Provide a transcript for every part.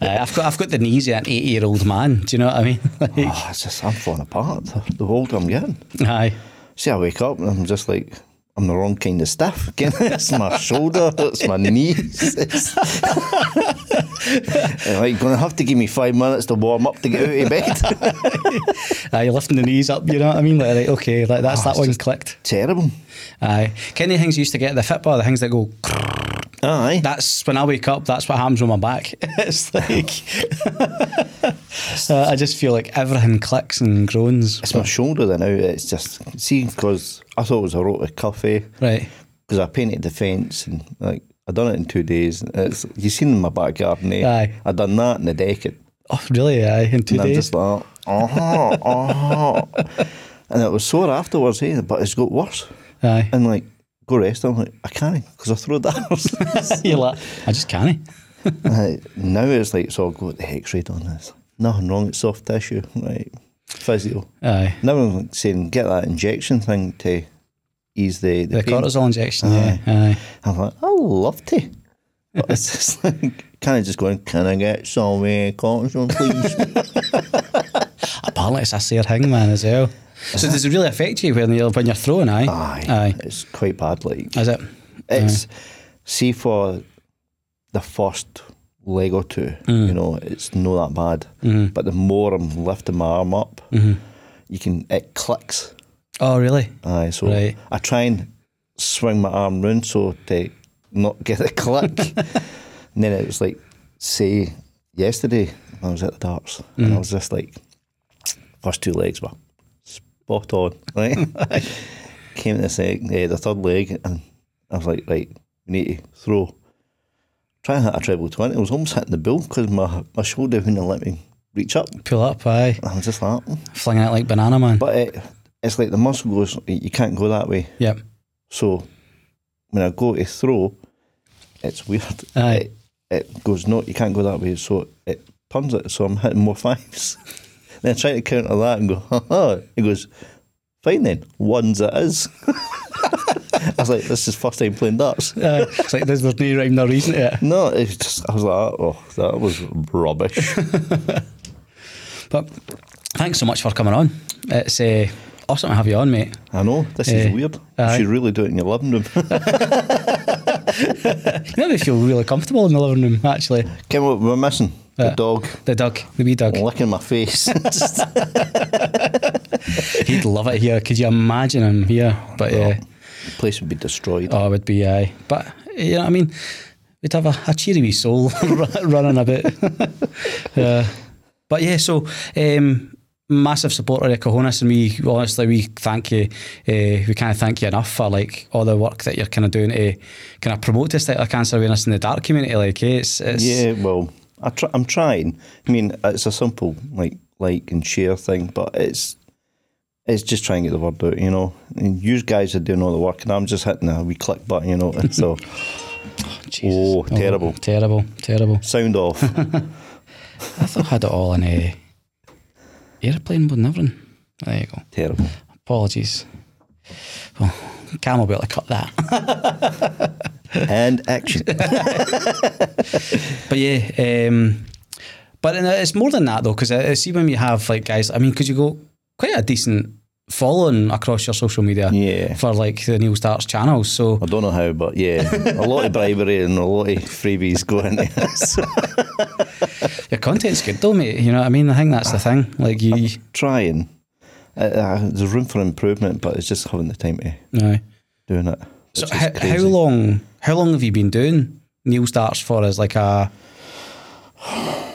Uh, I've got I've got the knees of an eighty year old man. Do you know what I mean? Like, Oh, it's just I'm falling apart. The, older I'm getting. aye. See, I wake up and I'm just like, I'm the wrong kind of stiff. Again, it's my shoulder, it's my knees. It's And, like, gonna have to give me five minutes to warm up to get out of bed. Aye, lifting the knees up. You know what I mean? Like, right, okay, like that's Oh, that one clicked. Terrible. Aye. Kind of things you used to get the Fitbar, the things that go. Aye. That's when I wake up. That's what happens with my back. it's like uh, I just feel like everything clicks and groans. It's my shoulder then now. It's just see because I thought it was a rotor cuff Right. because I painted the fence and like I done it in two days. It's you seen in my back garden. Eh? Aye. I done that in the deck. And Oh, really? Aye. In two days. I'm just like, oh, oh. and it was sore afterwards. Eh? But it's got worse. Aye. And like go rest. I'm like I can't because I throw dars. You're like, I just can't. Uh, now it's like so I'll go with the X-ray on this. Nothing wrong. It's soft tissue. Right. Physio. Aye. Now I'm saying get that injection thing to ease the the, The pain. cortisol injection. Yeah. Aye. I'm like, I love to. But it's just like, kind of just going, can I get some uh, cortisone, please? Apparently, it's a sore thing, man, as well. So does it really affect you when you're when you're throwing? Aye. Aye. Aye. It's quite bad. Like, Is it? it's, see, for the first leg or two, you mm. know, it's not that bad. Mm-hmm. But the more I'm lifting my arm up, mm-hmm. you can, it clicks. Oh, really? Aye, so Right. I try and swing my arm round so to not get a click. and then it was like, say, yesterday I was at the darts and I mm. was just like, first two legs were spot on, right? Came to the, second, eh, the third leg and I was like, right, we need to throw. Try and hit a treble 20. It was almost hitting the bill because my, my shoulder wouldn't let me reach up. Pull up. Aye. I was just like, "Mm." Flinging it like banana man. but it, it's like the muscle goes, you can't go that way. yep. So when I go to throw, it's weird. Aye. It, it goes, no, you can't go that way. So it turns it. So I'm hitting more fives. Then I try to counter that and go, ha ha. He goes, fine then, ones it is. I was like, this is first time playing darts. Aye. it's like there's, there's no rhyme, no reason to it. No, it's just, I was like, oh, that was rubbish. But thanks so much for coming on. It's uh, awesome to have you on, mate. I know, this Eh, is weird. You aye. should really do it in your living room. You know, we feel really comfortable in the living room, actually. Kim, we're missing? The dog The dog, the wee dog. licking my face. He'd love it here. Could you imagine him here? But yeah, the place would be destroyed. oh, it would be aye. But you know, what I mean, we'd have a, a cheery wee soul running a bit. yeah. But yeah, so um, massive supporter of Cahonas, and we honestly we thank you. Uh, we can't thank you enough for like all the work that you're kind of doing to kind of promote this type of cancer awareness in the dark community. Like, eh, it's, it's Yeah, well, I try, I'm trying. I mean, it's a simple like like and share thing, but it's it's just trying to get the word out. You know, and you guys are doing all the work, and I'm just hitting a wee click button. You know, and so Jesus. Oh, oh, terrible. terrible, terrible. sound off. I thought I had it all in a airplane mode and everything. There you go. Terrible. Apologies. Well, Cam will be able to cut that. And action. But yeah, um, but it's more than that though, because I, I see when you have like guys, I mean, because you go quite a decent following across your social media Yeah. for like the Neil's Darts channels. So I don't know how, but yeah, a lot of bribery and a lot of freebies go into this. your content's good though, mate. You know what I mean? I think that's the thing. Like you, Trying. Uh, uh, there's room for improvement, but it's just having the time to no. doing it. So how long? How long have you been doing Neil's Darts for? As like a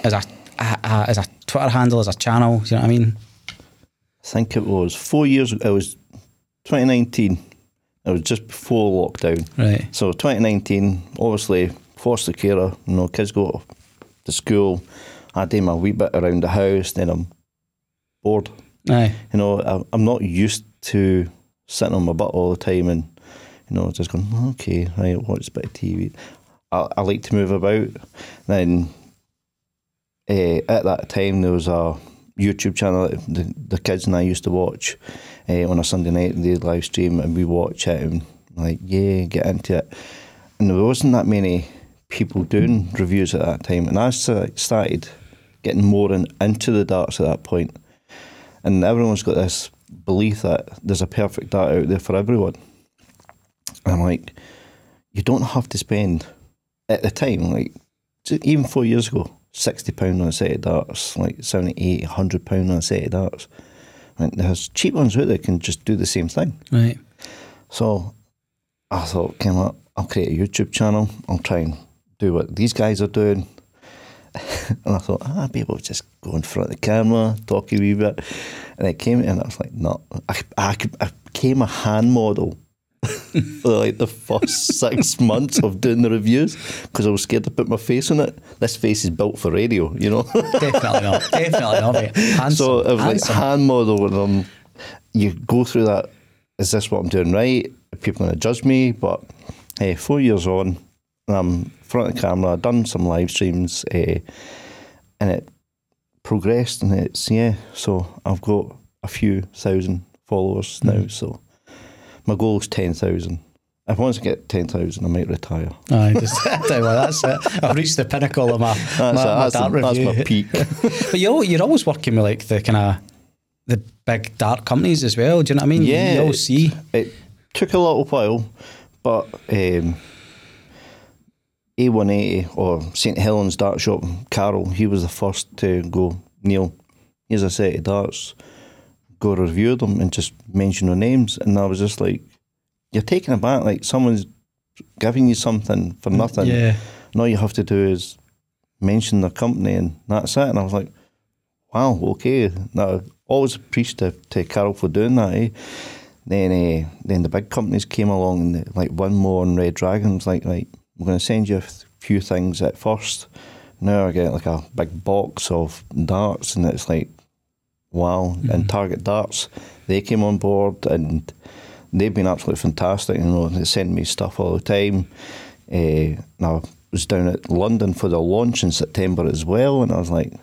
as a, a, a as a Twitter handle, as a channel. Do you know what I mean? I think it was four years ago. It was 2019. It was just before lockdown. Right. So 2019, obviously, foster carer, you know, kids go to school. I do my wee bit around the house, then I'm bored. Aye. You know, I- I'm not used to sitting on my butt all the time and, you know, just going, okay, right, watch a bit of TV. I, I like to move about. Then uh, at that time, there was a YouTube channel that the, the kids and I used to watch uh, on a Sunday night. They live stream and we watch it and like, yeah, get into it. And there wasn't that many people doing reviews at that time, and I started getting more in, into the darts at that point. and everyone's got this belief that there's a perfect dart out there for everyone. And I'm like, you don't have to spend at the time, like even four years ago, sixty pound on a set of darts, like 70, 100 pound on a set of darts. Like, there's cheap ones out there can just do the same thing. Right. So I thought, came up, I'll create a YouTube channel. I'll try and do what these guys are doing. and I thought, ah, I'll be able to just go in front of the camera, talk a wee bit. And it came and I was like, no, I, I, I became a hand model for like the first six months of doing the reviews because I was scared to put my face on it. This face is built for radio, you know. Definitely not. Definitely not. Mate. Handsome. So it was like hand model, and um, you go through that. Is this what I'm doing right? Are people going to judge me? But hey, four years on, I'm in front of the camera. I've done some live streams, uh, and it progressed, and it's yeah. So I've got a few thousand followers now. So my goal is ten thousand. If once I get ten thousand, I might retire. Aye, just, tell you what, that's it. I've reached the pinnacle of my, That's, my, my that's, dart that's review. my peak. But you're, you're always working with like the kind of the big dart companies as well. Do you know what I mean? Yeah, You always see. It took a little while, but um, A180 or St Helens Dart Shop, Carol, he was the first to go, Neil, here's a set of darts, go review them and just mention their names. And I was just like, you're taking it back, like someone's giving you something for nothing. Yeah. And all you have to do is mention the company and that's it. And I was like, wow, okay. Now, always appreciative to Carol for doing that. Eh? Then, uh, then the big companies came along and they- like Winmau and Red Dragons, like, right, we're going to send you a f- few things at first. Now I get like a big box of darts, and it's like, wow. And Target Darts, they came on board and they've been absolutely fantastic. You know, they send me stuff all the time. Uh, and I was down at London for the launch in September as well, and I was like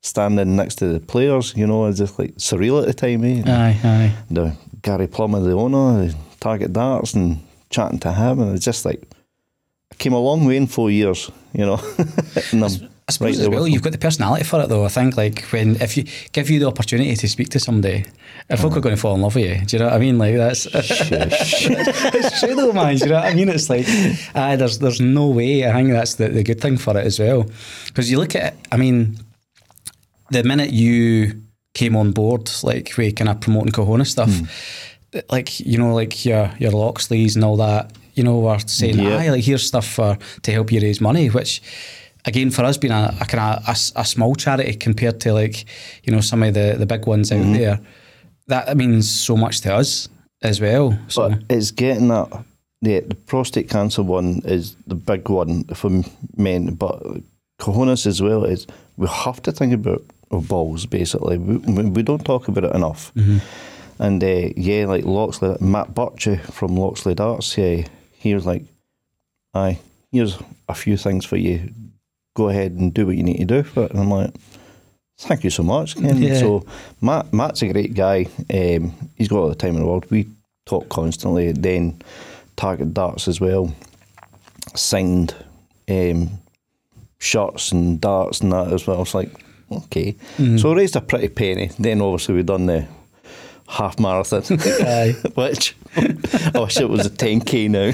standing next to the players. You know, it was just like surreal at the time. Eh? Aye, aye. the Gary Plummer, the owner, the Target Darts, and chatting to him, and it's just like I came a long way in four years, you know. and I'm suppose right as well, you've got the personality for it though. I think like when if you give you the opportunity to speak to somebody, if folk are going to fall in love with you, do you know what I mean? Like that's it's true though, man. Do you know what I mean? It's like uh, there's there's no way. I think that's the, the good thing for it as well, because you look at it. I mean, the minute you came on board, like we kind of promoting Cahonas stuff, Hmm. like you know, like your your Loxleys and all that, you know, were saying, Yeah. "Aye, like here's stuff for to help you raise money," which. Again, for us being a, a kind of a, a small charity compared to like you know some of the, the big ones out Mm-hmm. there, that means so much to us as well. So But it's getting that. Yeah, the prostate cancer one is the big one for men, but Cahonas as well is we have to think about our balls basically. We, we don't talk about it enough. And uh, yeah, like Loxley, Matt Birchie from Loxley Darts, yeah, he was like, "Aye, here's a few things for you. Go ahead and do what you need to do for it." And I'm like, "Thank you so much." Ken." Yeah. So Matt, Matt's a great guy. Um, he's got all the time in the world. We talk constantly. Then Target Darts as well. Signed um, shirts and darts and that as well. It's like, okay. So I raised a pretty penny. Then obviously we've done the half marathon, which I wish it was a 10k now.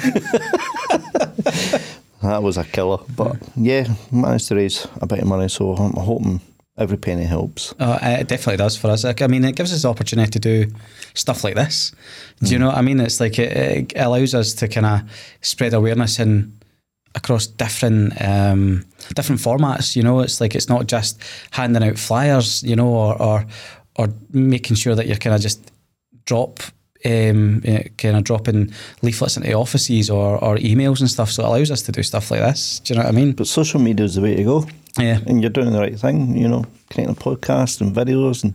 that was a killer. But yeah, managed to raise a bit of money, so I'm hoping every penny helps. Uh, it definitely does for us. I mean, it gives us the opportunity to do stuff like this. Do you know what I mean? It's like it, it allows us to kind of spread awareness in across different um, different formats. You know, it's like it's not just handing out flyers. You know, or or, or making sure that you're kind of just drop. Um, kind of dropping leaflets into offices or, or emails and stuff, so it allows us to do stuff like this. Do you know what I mean? But social media is the way to go. Yeah, and you're doing the right thing, you know, creating a podcast and videos and,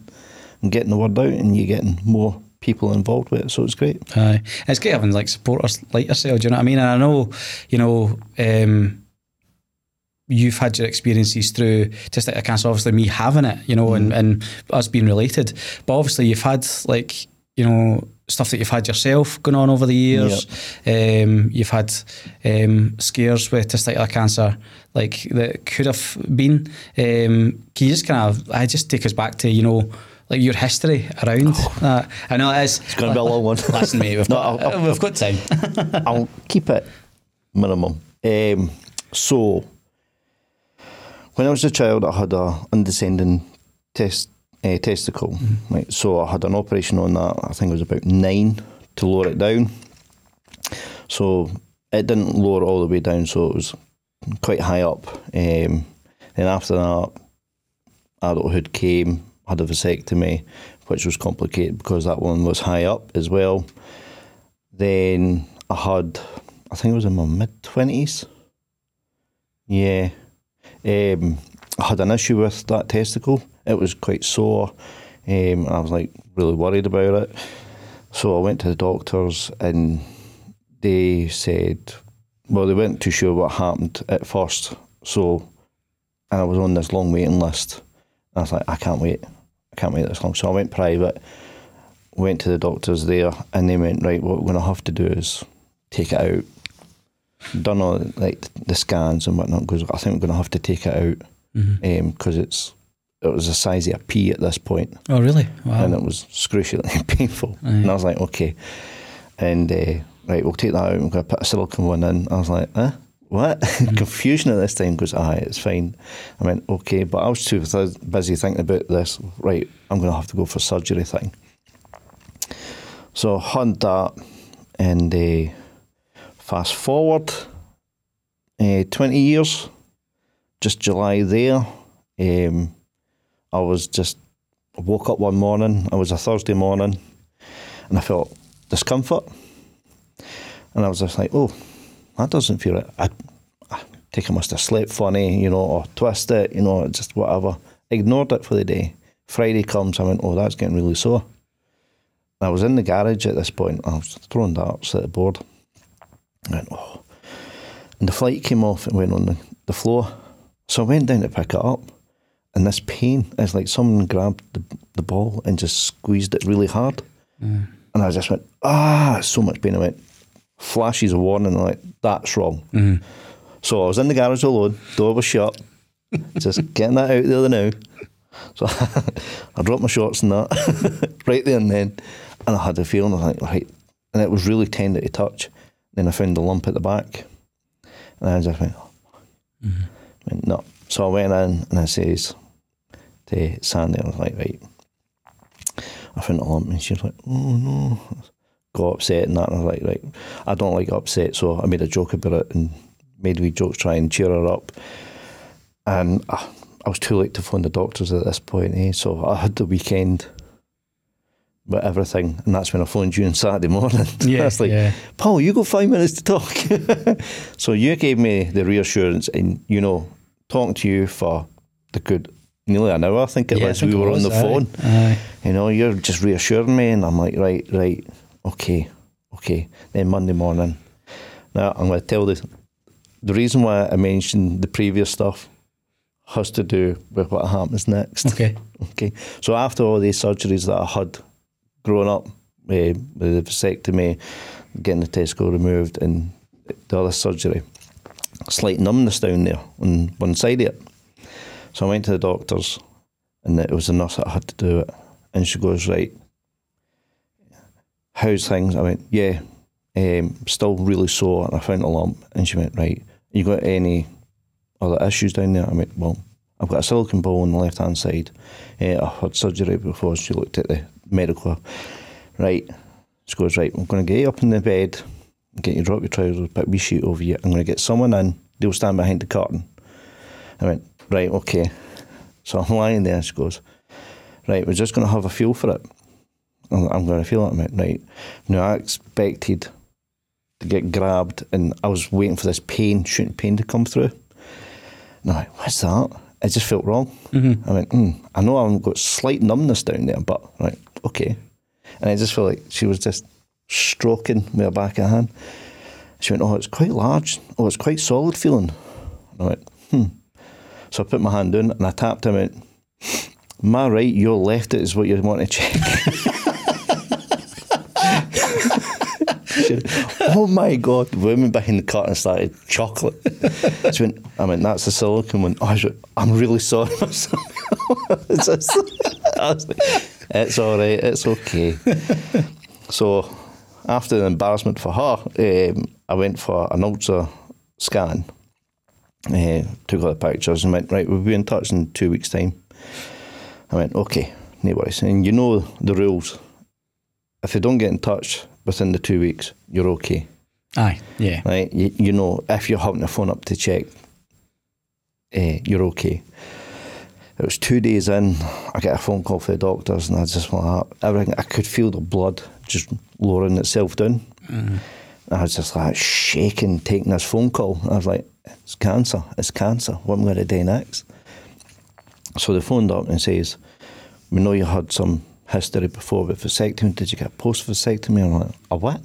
and getting the word out, and you're getting more people involved with it. So it's great. Aye. It's great having like supporters like yourself, do you know what I mean? And I know, you know, um, you've had your experiences through just like I can't obviously me having it, you know, and, and us being related. But obviously you've had like, you know, stuff that you've had yourself going on over the years. Um, you've had um, scares with testicular cancer, like that could have been. Um, can you just kind of, I just take us back to you know. Like your history around that. I know it is. It's going to be a long one. Listen, mate, we've, No, got, I'll- I'll- we've got time. I'll keep it minimum. Um, so, when I was a child, I had a undescending test uh, testicle. Right, so I had an operation on that. I think it was about nine to lower it down. So it didn't lower all the way down, so it was quite high up. Um, then after that, adulthood came. Had a vasectomy, which was complicated because that one was high up as well. Then I had, I think it was in my mid twenties. Yeah, um, I had an issue with that testicle. It was quite sore, um, and I was like really worried about it. So I went to the doctors, and they said, well, they weren't too sure what happened at first. So, I was on this long waiting list. And I was like, I can't wait. I can't wait this long. So I went private, went to the doctors there, and they went, right, what we're going to have to do is take it out. Done all like the scans and whatnot. because I think we're going to have to take it out because it's it was the size of a pea at this point, Oh, really? Wow. and it was excruciatingly painful. And I was like, okay, and uh, right, we'll take that out. and We're going to put a silicone one in. I was like, eh. What confusion at this time? Goes, aye, it's fine. I went, okay, but I was too busy thinking about this. Right, I'm going to have to go for surgery thing. So had that, and uh, fast forward uh, 20 years, just July there. Um, I was just I woke up one morning. It was a Thursday morning, and I felt discomfort, and I was just like, "Oh, that doesn't feel right." I, I think I must have slept funny, you know, or twisted, you know, just whatever. Ignored it for the day. Friday comes, I went, "Oh, that's getting really sore." I was in the garage at this point. I was throwing darts at the board. I went, "Oh," and the flight came off and went on the, the floor. So I went down to pick it up, and this pain is like someone grabbed the, the ball and just squeezed it really hard. Mm. And I just went, ah, so much pain. I went, flashes of warning, like, that's wrong. Mm-hmm. So I was in the garage alone, door was shut, just getting that out there now. So I dropped my shorts and that right there and then. And I had a feeling, I was like, right. And it was really tender to touch. Then I found the lump at the back. And I just went, mm-hmm. went no. So I went in and I says to Sandy, I was like, right. I found a lump and she was like, oh no. Got upset and that. And I was like, right. I don't like upset. So I made a joke about it and made wee jokes try and cheer her up. And I, I was too late to phone the doctors at this point, eh? So I had the weekend with everything. And that's when I phoned you on Saturday morning. Yeah, I was like, yeah. Paul, you got five minutes to talk. so you gave me the reassurance, and you know, talking to you for the good nearly an hour, I think it Yeah, was. think we it were was, on the aye. phone. Aye. You know, you're just reassuring me, and I'm like, right, right, okay, okay. Then Monday morning. Now I'm going to tell the the reason why I mentioned the previous stuff has to do with what happens next. Okay. Okay. So after all these surgeries that I had growing up, uh, with the vasectomy, getting the testicle removed, and the other surgery, slight numbness down there on one side of it. So I went to the doctors, and it was the nurse that had to do it. And she goes, right, how's things? I went, yeah, um, still really sore, and I found a lump. And she went, right, you got any other issues down there? I went, well, I've got a silicone ball on the left hand side. Uh, I had surgery before. She looked at the medical. Right, she goes, right, I'm going to get you up in the bed, get you drop your trousers, put a wee sheet over you. I'm going to get someone in. They'll stand behind the curtain. I went, right, okay. So I'm lying there. She goes, right, we're just going to have a feel for it. I'm, going to feel it. I went, right. Now I expected to get grabbed, and I was waiting for this pain, shooting pain to come through. And I'm like, what's that? It just felt wrong. I went, mm, I know I've got slight numbness down there, but right, okay. And I just felt like she was just stroking with her back of her hand. She went, oh, it's quite large. Oh, it's quite solid feeling. And I went, hmm. So I put my hand down and I tapped him. went, my right, your left it is what you want to check. Oh my god! The woman behind the curtain started chocolate. She went, I mean, that's the silicone one. Oh, went, I'm really sorry. it's, like, it's all right. It's okay. So after the embarrassment for her, um, I went for an ultra scan. Uh, took all the pictures and went right. We'll be in touch in two weeks' time. I went okay, no worries. And you know the rules. If they don't get in touch within the two weeks, you're okay, Aye, yeah. right? You, you know if you're having to phone up to check, uh, you're okay. It was two days in. I get a phone call from the doctors, and I just went everything. I could feel the blood just lowering itself down. I was just like shaking, taking this phone call. I was like, "It's cancer. It's cancer. What am I going to do next?" So they phoned up and says, "We know you had some history before with vasectomy. Did you get post vasectomy?" I'm like, "A what?"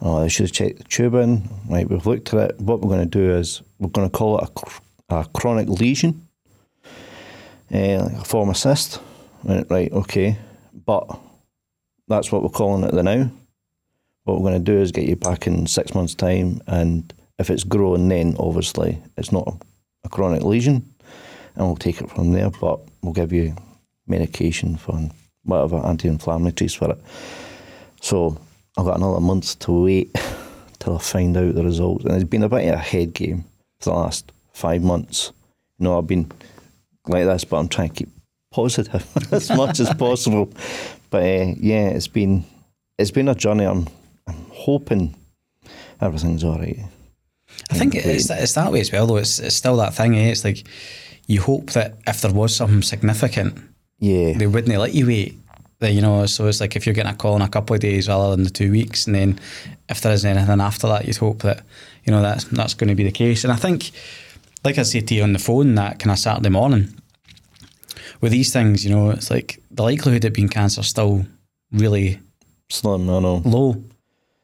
Oh, I should have checked the tube in. Right, we've looked at it. What we're going to do is we're going to call it a, a chronic lesion, uh, like a form of cyst. Right, right, okay. But that's what we're calling it the now. What we're going to do is get you back in six months' time, and if it's growing, then obviously it's not a, a chronic lesion, and we'll take it from there. But we'll give you medication for whatever anti-inflammatories for it. So I've got another month to wait till I find out the results, and it's been a bit of a head game for the last five months. You know, I've been like this, but I'm trying to keep positive as much as possible. But uh, yeah, it's been it's been a journey. I'm I'm hoping everything's all right. I think it's, it's that way as well, though. It's, it's still that thing, eh? It's like you hope that if there was something significant, Yeah, they wouldn't let you wait. You know, so it's like if you're getting a call in a couple of days rather than the two weeks, and then if there is anything after that, you'd hope that you know that's that's going to be the case. And I think, like I said to you on the phone that kind of Saturday morning, with these things, you know, it's like the likelihood of being cancer is still really slim. I know. low.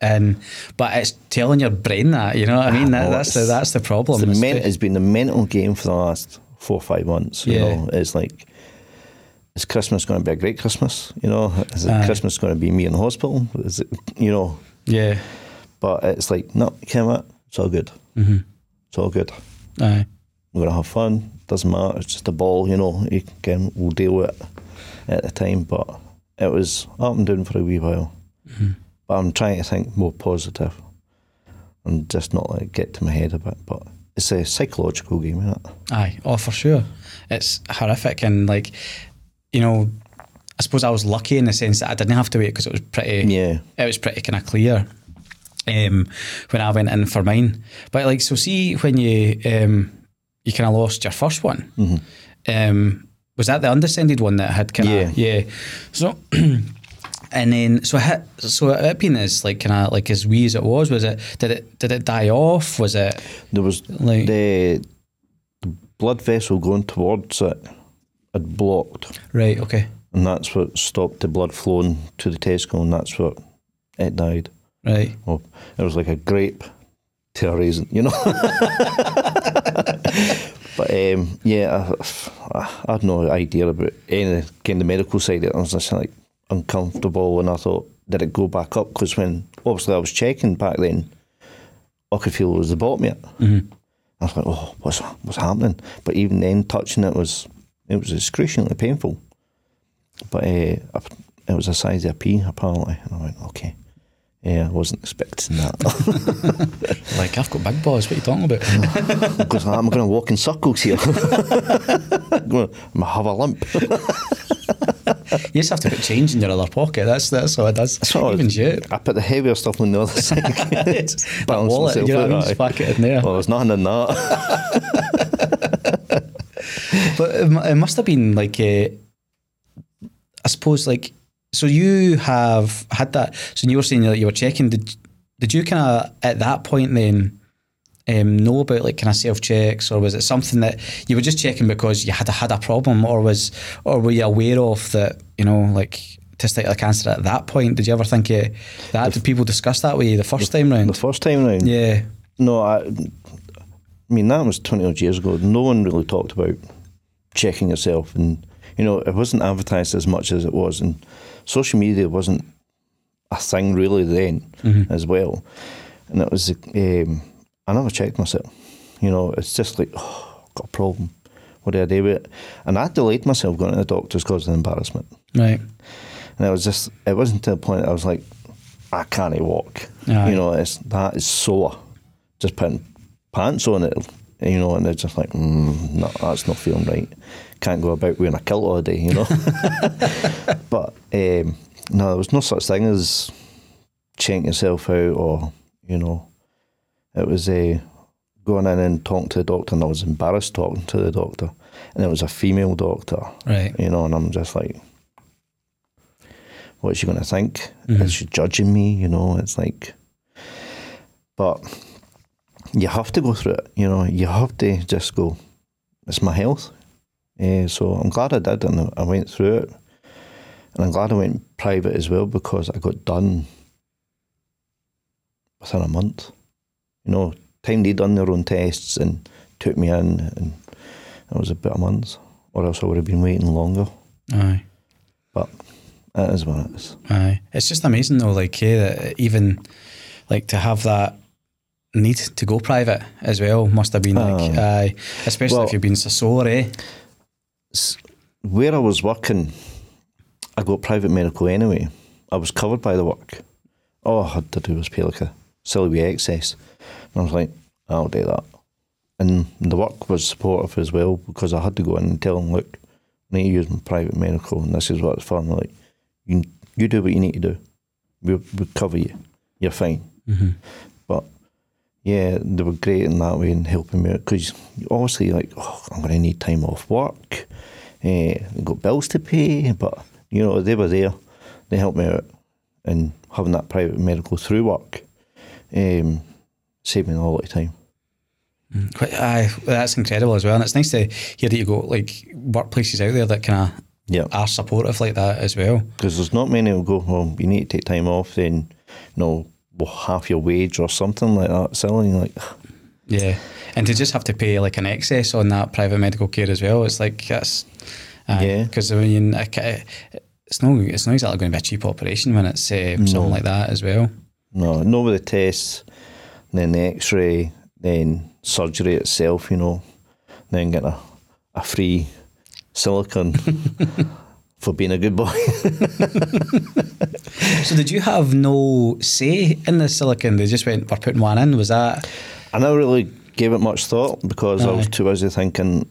And but it's telling your brain that you know what I mean that, that's the that's the problem. It's, the men- it's been the mental game for the last four or five months. You Yeah. know, it's like, is Christmas going to be a great Christmas? You know, is it Aye. Christmas going to be me in the hospital? Is it, you know, yeah, but it's like, no, you can't? It's all good. Mm-hmm. It's all good. aye, We're going to have fun. Doesn't matter. It's just a ball, you know. You can, we'll deal with it at the time. But it was up and down for a wee while. Mm-hmm. But I'm trying to think more positive and just not let it get to my head a bit. But it's a psychological game, isn't it? aye. Oh, for sure. It's horrific and like, you know, I suppose I was lucky in the sense that I didn't have to wait because it was pretty. Yeah. it was pretty kind of clear um, when I went in for mine. But like, so see when you um, you kind of lost your first one. Um, was that the undescended one that had kind of Yeah. yeah? So. And then, so it, so it being as like kind of like as wee as it was, was it? Did it did it die off? Was it There was Like- the, the blood vessel going towards it had blocked, right? Okay, and that's what stopped the blood flowing to the testicle, and that's what it died. right. Well, it was like a grape to a raisin, you know. but um, yeah, I, I had no idea about any kind of medical side. of it. I was just like uncomfortable, and I thought, did it go back up? Because when obviously I was checking back then, all I could feel it was the bottom it. Mm-hmm. I was like, oh, what's what's happening? But even then, touching it was it was excruciatingly painful. But uh, it was a size of a pea apparently, and I went, okay. Yeah, I wasn't expecting that. Like I've got big balls. What are you talking about? Because I'm going to walk in circles here. I'm going to have a limp. you just have to put change in your other pocket. That's that's all it does. all Even shit. I put the heavier stuff on the other side. Balance wallet, you know what I mean? Just pack it in there. Well, there's nothing in that. But it, it must have been like, uh, I suppose, like, so you have had that. So you were saying that you were checking. Did did you kind of at that point then um, know about like kind of self checks, or was it something that you were just checking because you had had a problem, or was or were you aware of that? You know, like testicular cancer at that point. Did you ever think that? Did people discuss that with you the first time round? the first time round. Yeah. No, I, I mean, that was 20 odd years ago. No one really talked about checking yourself. And, you know, it wasn't advertised as much as it was. And social media wasn't a thing really then as well. And it was, um, I never checked myself. You know, it's just like, oh, I've got a problem. What do I do with it? And I delayed myself going to the doctors because of the embarrassment. Right. And it was just, it wasn't to the point I was like, I can't walk. Aye. You know, it's that is sore. Just putting pants on it, you know, and it's just like, mm, no, that's not feeling right. Can't go about wearing a kilt all day, you know. but um, no, there was no such thing as checking yourself out or, you know, it was uh, going in and talking to the doctor, and I was embarrassed talking to the doctor, and it was a female doctor, Right. you know, and I'm just like, what's she going to think? Is she judging me? You know, it's like, but you have to go through it, you know, you have to just go, it's my health. Eh, so I'm glad I did, and I went through it. And I'm glad I went private as well because I got done within a month. You know, time they done their own tests and took me in, and it was a month, or else I would have been waiting longer. Aye. But it is what it is. Aye. It's just amazing though, like yeah, that even like to have that need to go private as well must have been like aye. Especially Well- if you've been so sore, eh? Where I was working, I got private medical anyway. I was covered by the work. All I had to do was pay like a silly wee excess. And I was like, I'll do that. And the work was supportive as well because I had to go in and tell them, look, I need to use my private medical and this is what it's for. And like, you, you do what you need to do. We'll, we'll cover you. You're fine. But yeah, they were great in that way and helping me out because obviously, like, oh, I'm going to need time off work. Uh, got bills to pay, but you know they were there. They helped me out, and having that private medical through work um, saved me a lot of time. Quite, aye, that's incredible as well. And it's nice to hear that you got like workplaces out there that kind of Yeah, are supportive like that as well. because there's not many who go, well, you need to take time off, then you know, well, half your wage or something like that. Selling like, Yeah. And to just have to pay like an excess on that private medical care as well, it's like that's Yeah. Because I mean, I it's no, it's not exactly going to be a cheap operation when it's uh, something like that as well. No, no with the tests, then the X-ray, then surgery itself. You know, then get a, a free silicon for being a good boy. So did you have no say in the silicon? They just went, we're putting one in. Was that? I never really gave it much thought because I was too busy thinking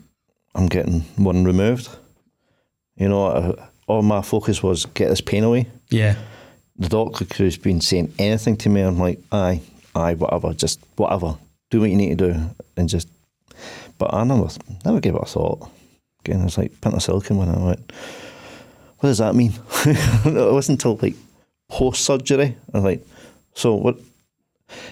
I'm getting one removed. You know, I, all my focus was get this pain away. Yeah. The doctor have been saying anything to me. I'm like, aye, aye, whatever, just whatever. Do what you need to do, and just. But I never, never gave it a thought. Again, I was like putting a silicon one. I went, what does that mean? it wasn't until like post surgery. I was like, so what?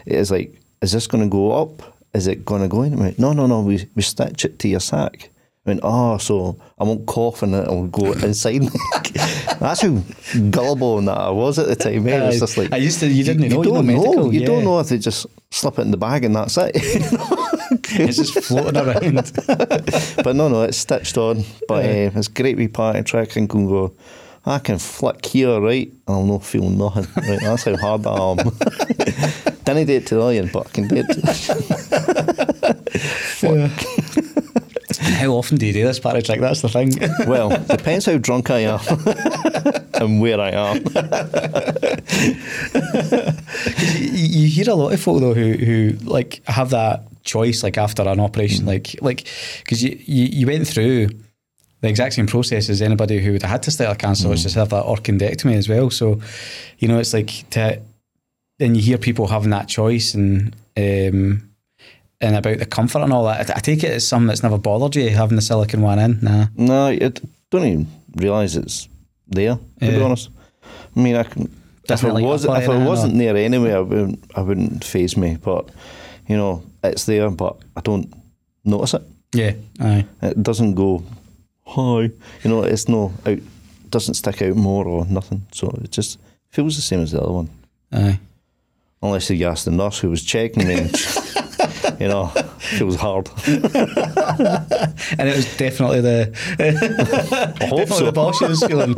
It is like, is this going to go up? Is it going to go in? No, no, no. We we stitch it to your sack. I went, oh, so I won't cough and it'll go inside. That's how gullible that I was at the time. Eh? It was just like I used to. You didn't know. you don't know, medical, You don't know if they just slip it in the bag and that's it. It's just floating around. but no, no, it's stitched on. But uh, it's great wee party trick and can go. I can flick here, right? I'll not feel nothing. Right, that's how hard I am. Didn't do it to Lillian, but I can do it. To, How often do you do this party trick? That's the thing. well, depends how drunk I am and where I am. you, you hear a lot of folk though who who like have that choice like after an operation Mm. like like because you, you you went through the exact same process as anybody who would have had to start a cancer Mm. which is have that orchidectomy as well so you know it's like to then you hear people having that choice and um and about the comfort and all that I, I take it as something that's never bothered you having the silicon one in nah No, I don't even realise it's there. To be honest, I mean, I can. If it was, if it wasn't or- there anyway, I wouldn't. I wouldn't phase me. But you know, it's there, but I don't notice it. yeah aye It doesn't go hi. You know, it's no out. Doesn't stick out more or nothing. So it just feels the same as the other one. aye Unless you ask the nurse who was checking me, you know, feels hard. and it was definitely the I definitely so. the was feeling.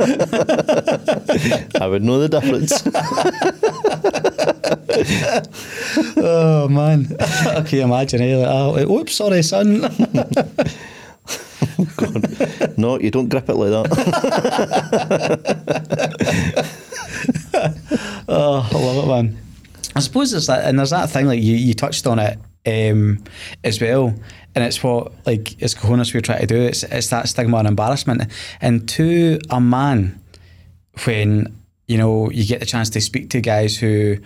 I would know the difference. oh man, okay, imagine. Eh? Like, oh, oops, sorry, son. no, you don't grip it like that. Oh, I love it, man. I suppose it's that, and there's that thing like you, you touched on it um, as well, and it's what like it's Cahonas we're trying to do. It's it's that stigma and embarrassment, and to a man, when you know you get the chance to speak to guys who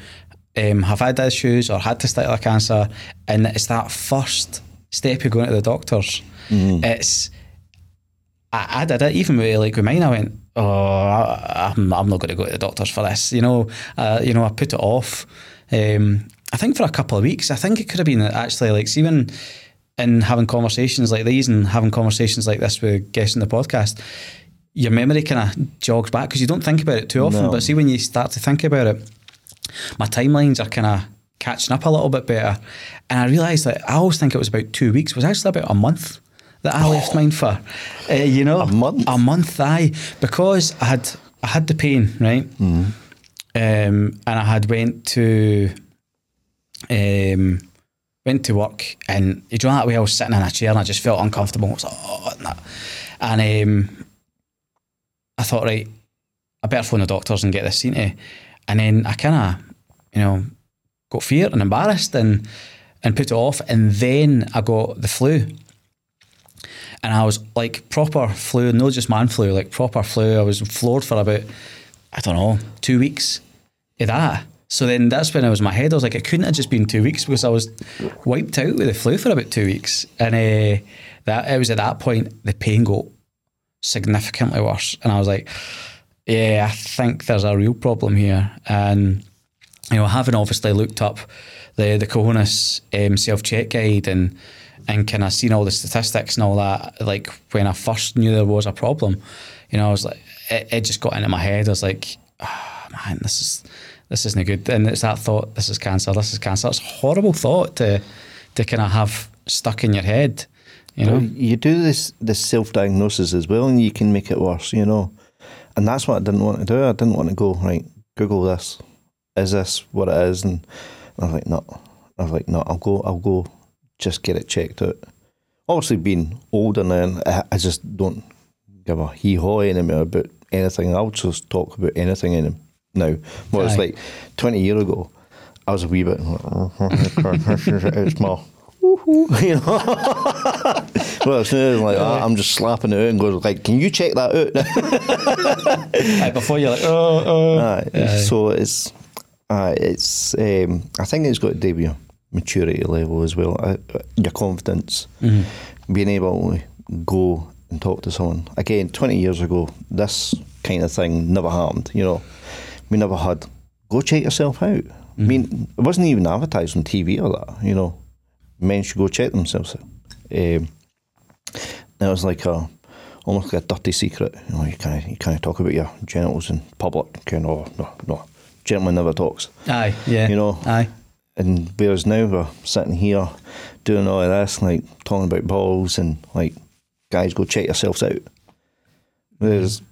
um, have had issues or had testicular cancer, and it's that first step of going to the doctors. It's I, I did it even with like with mine. I went, oh, I, I'm, I'm not going to go to the doctors for this. You know, uh, you know, I put it off. Um, I think for a couple of weeks. I think it could have been actually like see, even in having conversations like these and having conversations like this with guests in the podcast. Your memory kind of jogs back because you don't think about it too often. No. But see, when you start to think about it, my timelines are kind of catching up a little bit better. And I realised that I always think it was about two weeks. It was actually about a month that I left mine for. Uh, you know, A month? A month, aye, because I had I had the pain, right? Um, and I had went to um, went to work, and you know that way I was sitting in a chair and I just felt uncomfortable. I was like, oh, and, um, I thought, right, I better phone the doctors and get this seen to. And then I kind of, you know, got fear and embarrassed and and put it off. And then I got the flu. And I was like proper flu, not just man flu, like proper flu. I was floored for about, I don't know, two weeks of that. So then that's when I was my head. I was like, it couldn't have just been two weeks because I was wiped out with the flu for about two weeks. And uh, that it was at that point the pain got significantly worse. And I was like, yeah, I think there's a real problem here. And you know, having obviously looked up the the Cahonas um, self check guide and and kind of seen all the statistics and all that, like when I first knew there was a problem, you know, I was like, it, it just got into my head. I was like, oh, man, this is this isn't good. And it's that thought, this is cancer, this is cancer. It's a horrible thought to to kind of have stuck in your head, you know. You do this this self diagnosis as well, and you can make it worse. You know, and that's what I didn't want to do. I didn't want to go right. Google this. Is this what it is? And I was like, no. I was like, no. I'll go. I'll go. Just get it checked out. Obviously, being older now, I, I just don't give a hee haw anymore about anything. I'll just talk about anything in them now. Well, it's Aye. like twenty years ago. I was a wee bit. it's my. You know, well, as soon as like that, I'm just slapping it out and goes like, "Can you check that out?" Aye, before you're like, oh, oh. Aye, Aye. So it's, uh, it's. Um, I think it's got to do with your maturity level as well, uh, your confidence, being able to go and talk to someone. Again, twenty years ago, this kind of thing never happened. You know, we never had. Go check yourself out. I mean, it wasn't even advertised on TV or that. You know, men should go check themselves out. Um, it was like a almost like a dirty secret. You know, you can't you can't talk about your genitals in public. You know, no, no, gentleman never talks. Aye, yeah. You know. Aye. And whereas now we're sitting here doing all of this, like talking about balls and like guys go check yourselves out. Whereas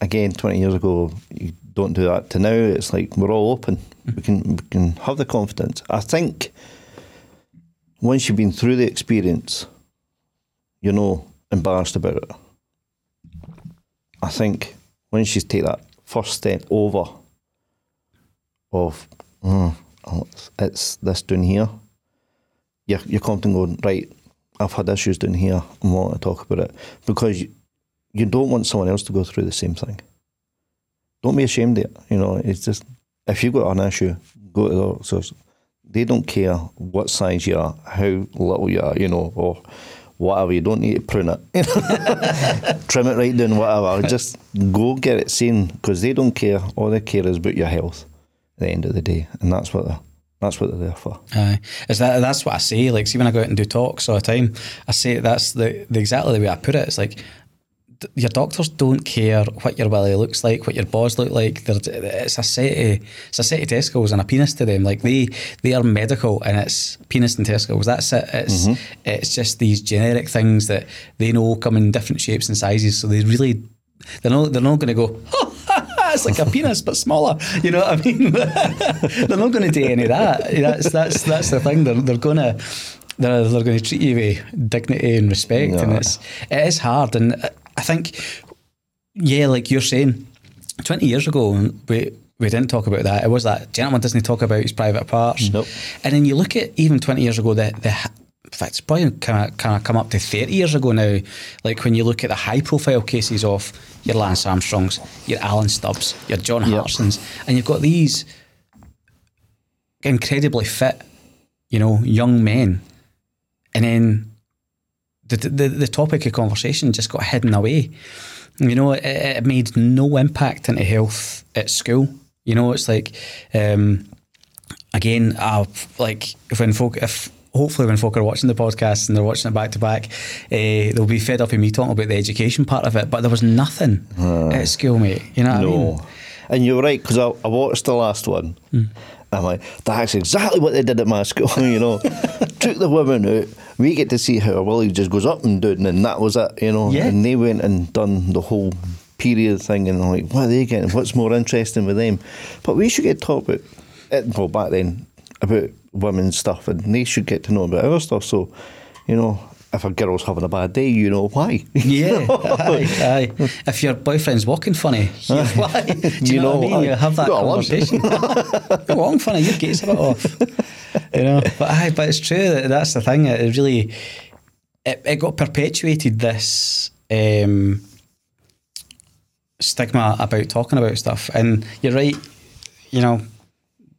again, twenty years ago, you don't do that. To now, it's like we're all open. We can we can have the confidence. I think once you've been through the experience, you're no embarrassed about it. I think once you take that first step over of mm, oh, it's- it's this down here, you're, you're confident going, right, I've had issues down here, I want to talk about it. Because you, you don't want someone else to go through the same thing. Don't be ashamed of it. You know, it's just, if you've got an issue, go to the doctors. They don't care what size you are, how little you are, you know, or whatever. You don't need to prune it. Trim it right down, whatever. Just go get it seen because they don't care. All they care is about your health at the end of the day. And that's what they're, that's what they're there for. Aye, is that that's what I say? Like, see, when I go out and do talks all the time, I say that's the, the exactly the way I put it. It's like, your doctors don't care what your willy looks like, what your balls look like. They're, it's a set of it's a set of testicles and a penis to them. Like they they are medical and it's penis and testicles. That's it. It's mm-hmm. it's just these generic things that they know come in different shapes and sizes. So they really they're not they're not going to go. it's like a penis but smaller. You know what I mean? they're not going to do any of that. That's that's that's the thing. They're they're going to they're, they're going to treat you with dignity and respect, and it's it is hard. And uh, I think, yeah, like you're saying, twenty years ago we. We didn't talk about that. It was that gentleman doesn't talk about his private parts. Nope. And then you look at even twenty years ago, the the in fact, it's probably kind of, kind of come up to 30 years ago now. Like when you look at the high profile cases of your Lance Armstrongs, your Alan Stubbs, your John Yep. Hartsons, and you've got these incredibly fit, you know, young men. And then the, the, the topic of conversation just got hidden away. You know, it, it made no impact into health at school. You know, it's like, um, again, uh, like if when folk, if hopefully when folk are watching the podcast and they're watching it back to back, uh, they'll be fed up of me talking about the education part of it. But there was nothing at school, mate. You know what I mean? No. And you're right, because I, I watched the last one. Hmm. I'm like, that's exactly what they did at my school, you know. Took the women out. We get to see how willie just goes up and down, and that was it, you know. Yeah. And they went and done the whole period thing, and like, what are they getting? What's more interesting with them? But we should get taught about, it, well, back then, about women's stuff, and they should get to know about our stuff. So, you know, if a girl's having a bad day, you know why. Yeah, aye, aye. If your boyfriend's walking funny, you why? Do you, You know, what I know, mean? You have that Got a lunch. conversation. Go on, funny. Your gait's a bit off. You know, but aye, but it's true that that's the thing. It really, it, it got perpetuated this um, stigma about talking about stuff, and you're right. You know,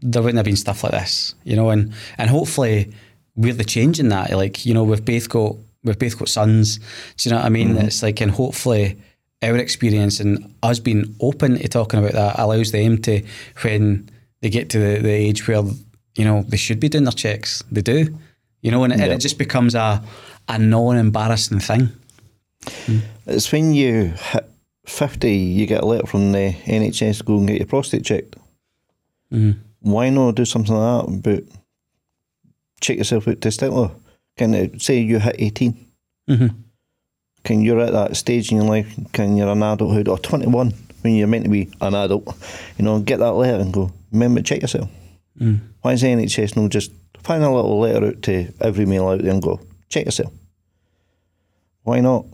there wouldn't have been stuff like this. You know, and and hopefully we're the change in that. Like you know, we've both got we've both got sons. Do you know what I mean? It's like, and hopefully our experience and us being open to talking about that allows them to when they get to the, the age where you know they should be doing their checks, they do. You know, and, it- and it just becomes a a non-embarrassing thing. It's when you hit 50, you get a letter from the NHS to go and get your prostate checked. Mm. Why not do something like that? But check yourself out testicular. Can it say you hit 18? hmm Can you're at that stage in your life? Can you're an adulthood or 21 when you're meant to be an adult? You know, get that letter and go. Remember, check yourself. Mm. Why is the NHS no just find a little letter out to every male out there and go check yourself? Why not?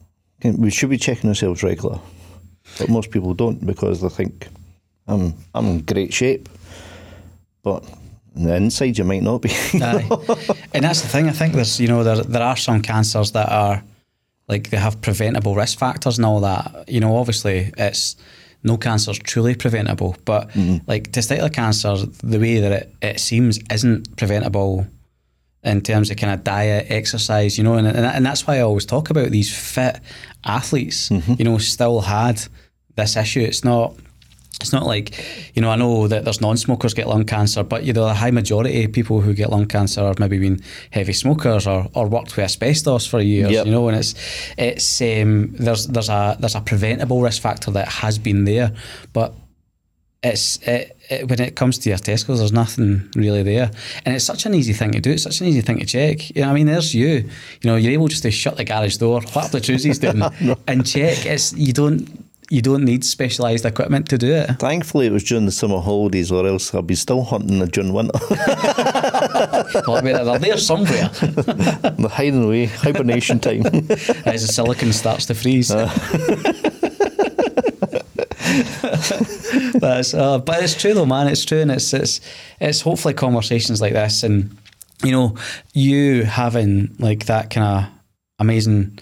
Can- We should be checking ourselves regular, but most people don't because they think I'm I'm in great shape, but the inside you might not be. And that's the thing. I think there's, you know, there there are some cancers that are like they have preventable risk factors and all that. You know, obviously it's no cancer is truly preventable, but mm-hmm. like testicular cancer, the way that it, it seems isn't preventable in terms of kind of diet, exercise, you know, and, and, and that's why I always talk about these fit athletes, mm-hmm. you know, still had this issue. It's not it's not like, you know, I know that there's non-smokers get lung cancer, but you know, the high majority of people who get lung cancer have maybe been heavy smokers or, or worked with asbestos for years, Yep. you know, and it's it's um, there's there's a there's a preventable risk factor that has been there, but it's it, it, when it comes to your testicles, there's nothing really there, and it's such an easy thing to do. It's such an easy thing to check. You know, I mean, there's you. You know, you're able just to shut the garage door, whap the Tuesdays down, and check. It's you don't you don't need specialised equipment to do it. Thankfully, it was during the summer holidays, or else I'd be still hunting the during winter. Well, they're there somewhere the hiding away, hibernation time. as the silicon starts to freeze. That's, uh, but it's true though, man. It's true, and it's it's it's hopefully conversations like this, and you know, you having like that kind of amazing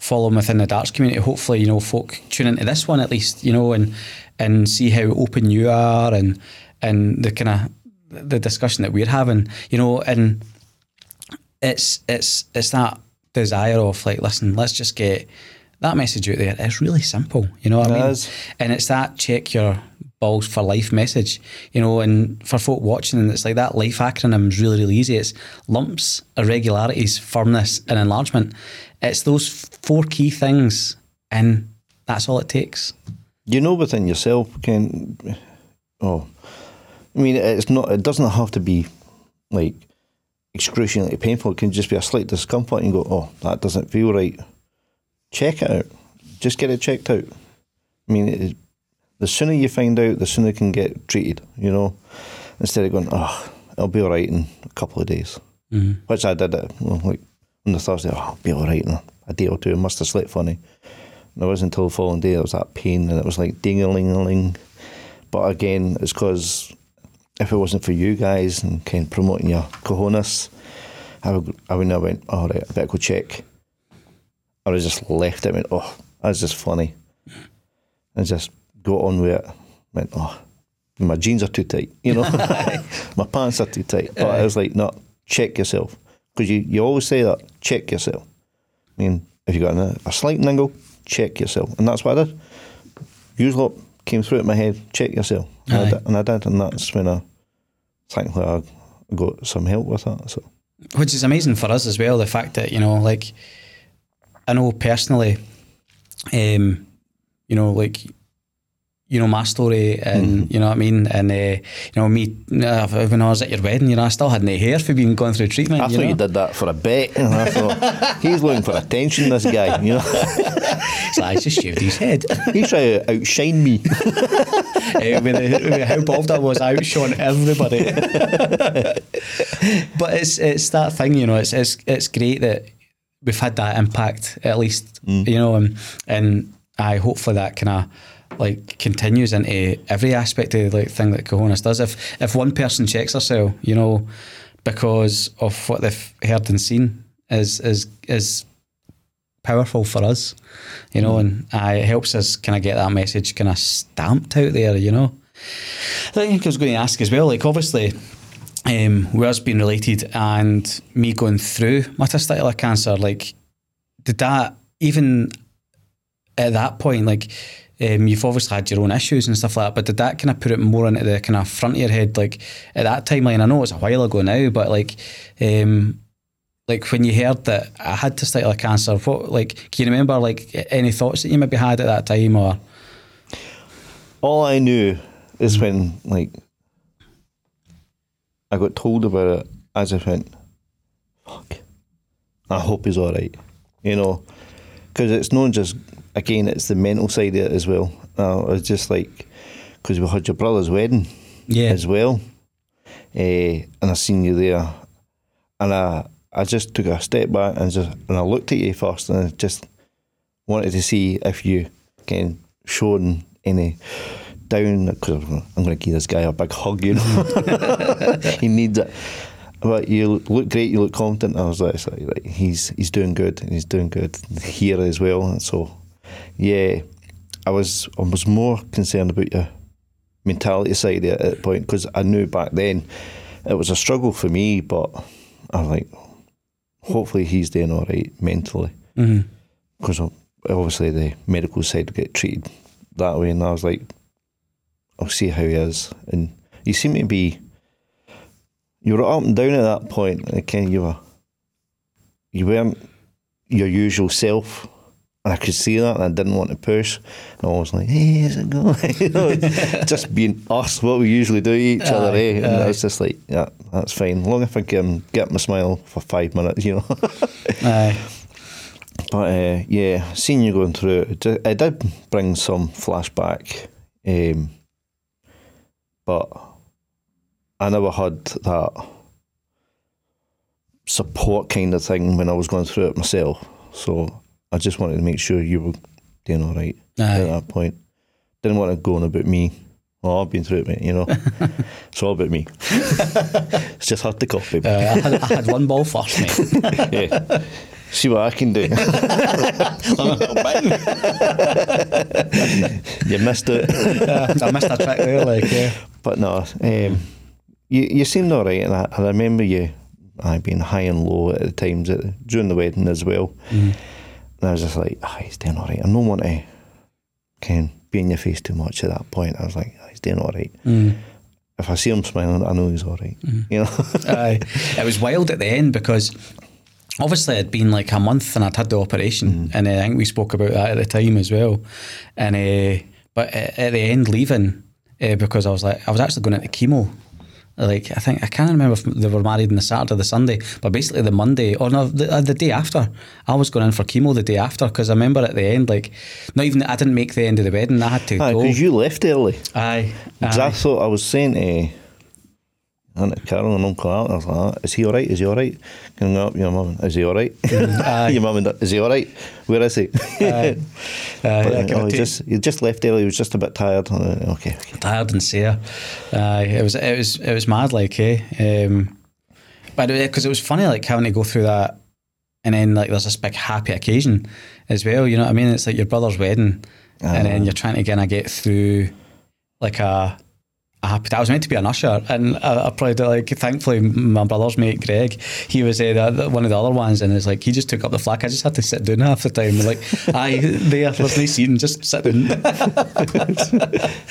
following within the darts community. Hopefully, you know, folk tune into this one at least, you know, and and see how open you are, and and the kind of the discussion that we're having, you know, and it's it's it's that desire of like, listen, let's just get that message out there. It's really simple, you know what I mean? is. And it's that check your balls for life message, you know. And for folk watching, it's like that life acronym is really really easy. It's lumps, irregularities, firmness, and enlargement. It's those four key things, and that's all it takes. You know within yourself, can oh, I mean, it's not. It doesn't have to be like excruciatingly painful. It can just be a slight discomfort, and go, oh, that doesn't feel right. Check it out. Just get it checked out. I mean, it, the sooner you find out, the sooner it can get treated. You know, instead of going, oh, it'll be all right in a couple of days. Mm-hmm. Which I did it well, like on the Thursday. Oh, I'll be all right in a, day or two. I must have slept funny. And it wasn't until the following day there was that pain, and it was like ding a ling a ling. But again, it's because if it wasn't for you guys and kind of promoting your Cahonas, I would I would have went, all right, I better go check. I would have just left it. Went, oh, that's just funny, and just got on with it. Went, oh, my jeans are too tight, you know, my pants are too tight. But I was like, no, check yourself because you, you always say that, check yourself. I mean, if you got a, a slight niggle, check yourself, and that's what I did. Usually came through at my head, check yourself, and I, did, and I did, and that's when I thankfully I got some help with that. So which is amazing for us as well. The fact that you know, like, I know personally, um, you know, like, you know my story, and you know what I mean, and uh, you know me uh, when I was at your wedding, you know, I still had no hair for being going through treatment. I you thought know? you did that for a bet, and I thought he's looking for attention. This guy, you know, So I just shaved his head. he's trying to outshine me. Eh, with, the, with how bald I was, I outshone everybody. but it's it's that thing, you know. It's it's it's great that we've had that impact at least, you know, and and I hopefully that kind of like continues into every aspect of like thing that Cahonas does. If if one person checks herself, you know, because of what they've heard and seen, is is is powerful for us, you know, and uh, it helps us kind of get that message kind of stamped out there, you know. I think I was going to ask as well, like obviously, um, where's being related and me going through my testicular cancer, like, did that even at that point, like, um, you've obviously had your own issues and stuff like that, but did that kind of put it more into the kind of front of your head, like at that timeline? I know it's a while ago now, but like, um, like when you heard that I had to testicular cancer, what like can you remember like any thoughts that you maybe had at that time or? All I knew is when like I got told about it, as I went, fuck. I hope he's all right, you know, because it's not just again, it's the mental side of it as well. Uh, it's just like because we had your brother's wedding Yeah. as well, uh, and I seen you there, and I I just took a step back and just and I looked at you first, and I just wanted to see if you can shown any down because I'm going to give this guy a big hug, you know, he needs it. But you look great, you look confident. I was like, like, like, he's he's doing good, and he's doing good here as well. And so, yeah, I was I was more concerned about your mentality side at that point because I knew back then it was a struggle for me, but I was like, hopefully he's doing all right mentally Mm-hmm. because obviously the medical side get treated that way, and I was like, I'll see how he is, and you seem to be. You were up and down at that point, and kind you were. You weren't your usual self, and I could see that, and I didn't want to push. And I was like, "Hey, how's it going?" you know, just being us, what we usually do to each other, Aye, eh? And aye. it's just like, yeah, that's fine. Long if I can get my smile for five minutes, you know. Aye. But uh, yeah, seeing you going through it, it it did bring some flashback. Um, but I never had that support kind of thing when I was going through it myself. So I just wanted to make sure you were doing all right at that point. Didn't want to go on about me. Oh, I've been through it, mate, you know. it's all about me. it's just hard to copy. Uh, I, had, I had one ball first, mate. yeah. See what I can do. you missed it. I missed a trick there, like yeah. But no, um, you you seemed all right, and I, I remember you I being high and low at the times at, during the wedding as well. And I was just like, ah, he's doing all right. I don't want to can be in your face too much at that point. I was like, ah, he's doing all right. Mm. If I see him smiling, I know he's all right. You know, Aye. It was wild at the end because obviously it'd been like a month and I'd had the operation, and uh, I think we spoke about that at the time as well. And uh, but at at the end, leaving uh, because I was like, I was actually going into chemo. Like I think I can't remember if they were married on the Saturday or the Sunday, but basically the Monday or no, the, uh, the day after, I was going in for chemo the day after because I remember at the end, like not even I didn't make the end of the wedding, I had to go. Because you left early. Aye, Because I aye. thought I was saying to Aunt Carol and Uncle Art, I was like, "Ah, is he all right? Is he all right? Can I go up your mum? Is he all right? your mum and dad, is he all right? Where is he? But, I uh, kinda oh, he just he just left early. He was just a bit tired. Uh, Okay, okay. tired and sore. Aye, it was it was it was mad, like eh. Um, but because it was funny, like having to go through that, and then like there's this big happy occasion as well. You know what I mean? It's like your brother's wedding, and then you're trying to kind of get through like a. a happy. I was meant to be an usher, and I, I probably like. Thankfully, my brother's mate Greg, he was uh, the, one of the other ones, and it's like he just took up the flack. I just had to sit down half the time. Like, aye, there, there's no seating, just sit down.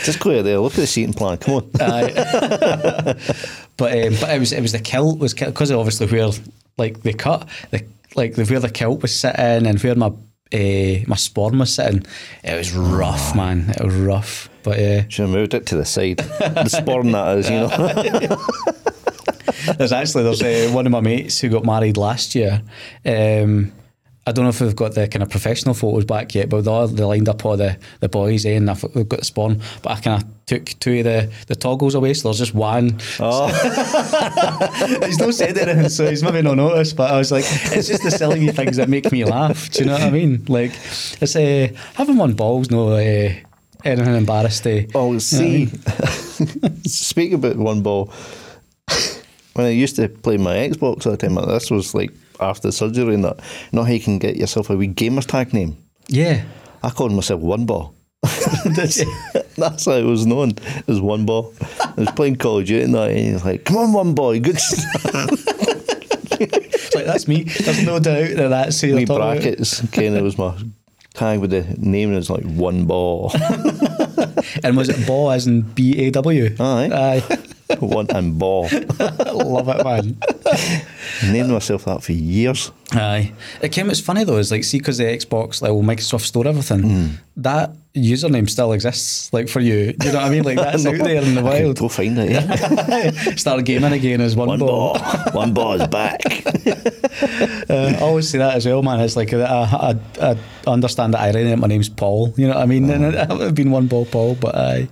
Just go there. Look at the seating plan. Come on. Aye. but um, but it was it was the kilt was because obviously where like they cut the like the, where the kilt was sitting and where my uh, my sporran was sitting. It was rough, man. It was rough. But uh, Should have moved it to the side. the sporran that is, you know. there's actually there's uh, one of my mates who got married last year. Um, I don't know if we've got the kind of professional photos back yet, but they, they lined up all the, the boys eh, and I've, we've got the sporran. But I kind of took two of the, the toggles away, so there's just one. Oh, he's not said anything, so he's maybe not noticed. But I was like, it's just the silly things that make me laugh. Do you know what I mean? Like, it's uh, having one ball's no uh, anything embarrassing. oh, see. Speak about one ball. when I used to play my Xbox all the time, this was like after the surgery and that. You know how you can get yourself a wee gamer's tag name? Yeah. I called myself One Ball. You? That's how it was known as One Ball. I was playing Call of Duty and that, and he was like, "Come on, One Ball, you good." It's like that's me. There's no doubt that that's who Wee you're talking about. brackets. Kind of was my tag with the name, and it's like One Ball. And was it ball as in B A W? Aye. Aye. One and Ball. Love it, man. Named myself that for years. Aye. It came, it's funny though, is like, see, because the Xbox, like, will Microsoft store everything, mm. that username still exists, like, for you. Do you know what I mean? Like, that's out there in the I wild. go find it. Yeah. Start gaming again as one, One ball. ball. One ball is back. Uh, I always see that as well, man. It's like I, I, I understand that irony that my name's Paul. You know what I mean? And it would have been one ball Paul, but I.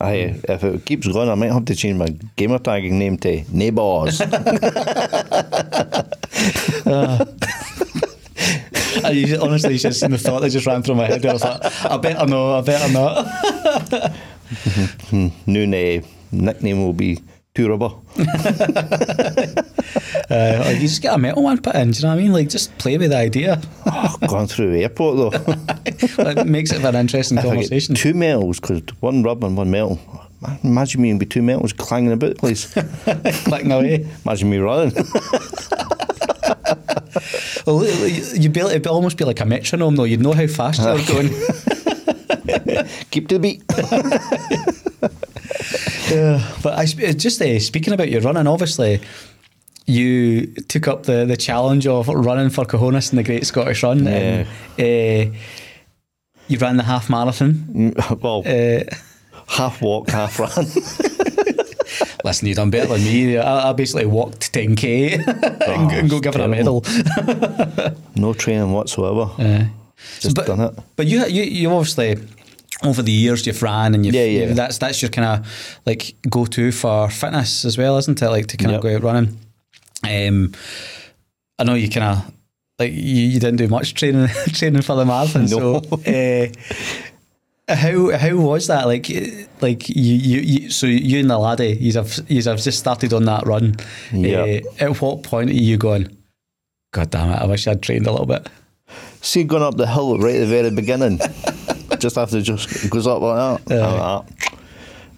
Aye, if it keeps going, I might have to change my gamer tagging name to Neighbours. I honestly, just the thought that just ran through my head. I was like, I better no, I better not. New uh, nickname will be Two Rubber. Uh, or you just get a metal one put in. Do you know what I mean? Like, just play with the idea. Oh, going through the airport though. it makes it for an interesting If conversation. two metals, because one rubber and one metal. Imagine me and be two metals clanging about the place. Clicking away. Imagine me running. Well, you'd be, it'd almost be like a metronome, though. You'd know how fast you're going. Keep to the beat. Yeah, but I just uh, speaking about your running, obviously, you took up the, the challenge of running for Cahonas in the Great Scottish Run. And, uh, you ran the half marathon. well, Uh, half walk, half run. Listen, you done better than me. I, I basically walked 10k and, go- and go give her a medal. no training whatsoever. Uh, Just but, done it. But you, you, you obviously over the years you've ran and you've, Yeah, yeah. that's that's your kind of like go to for fitness as well, isn't it? Like to kind of Yep. go out running. Um, I know you kind of like you, you didn't do much training training for the marathon. No. So uh, how how was that? Like like you, you, you so you and the laddie, you have you have just started on that run. Yep. Uh, at what point are you going? God damn it! I wish I'd trained a little bit. See, going up the hill right at the very beginning, just after it just goes up like that. Like,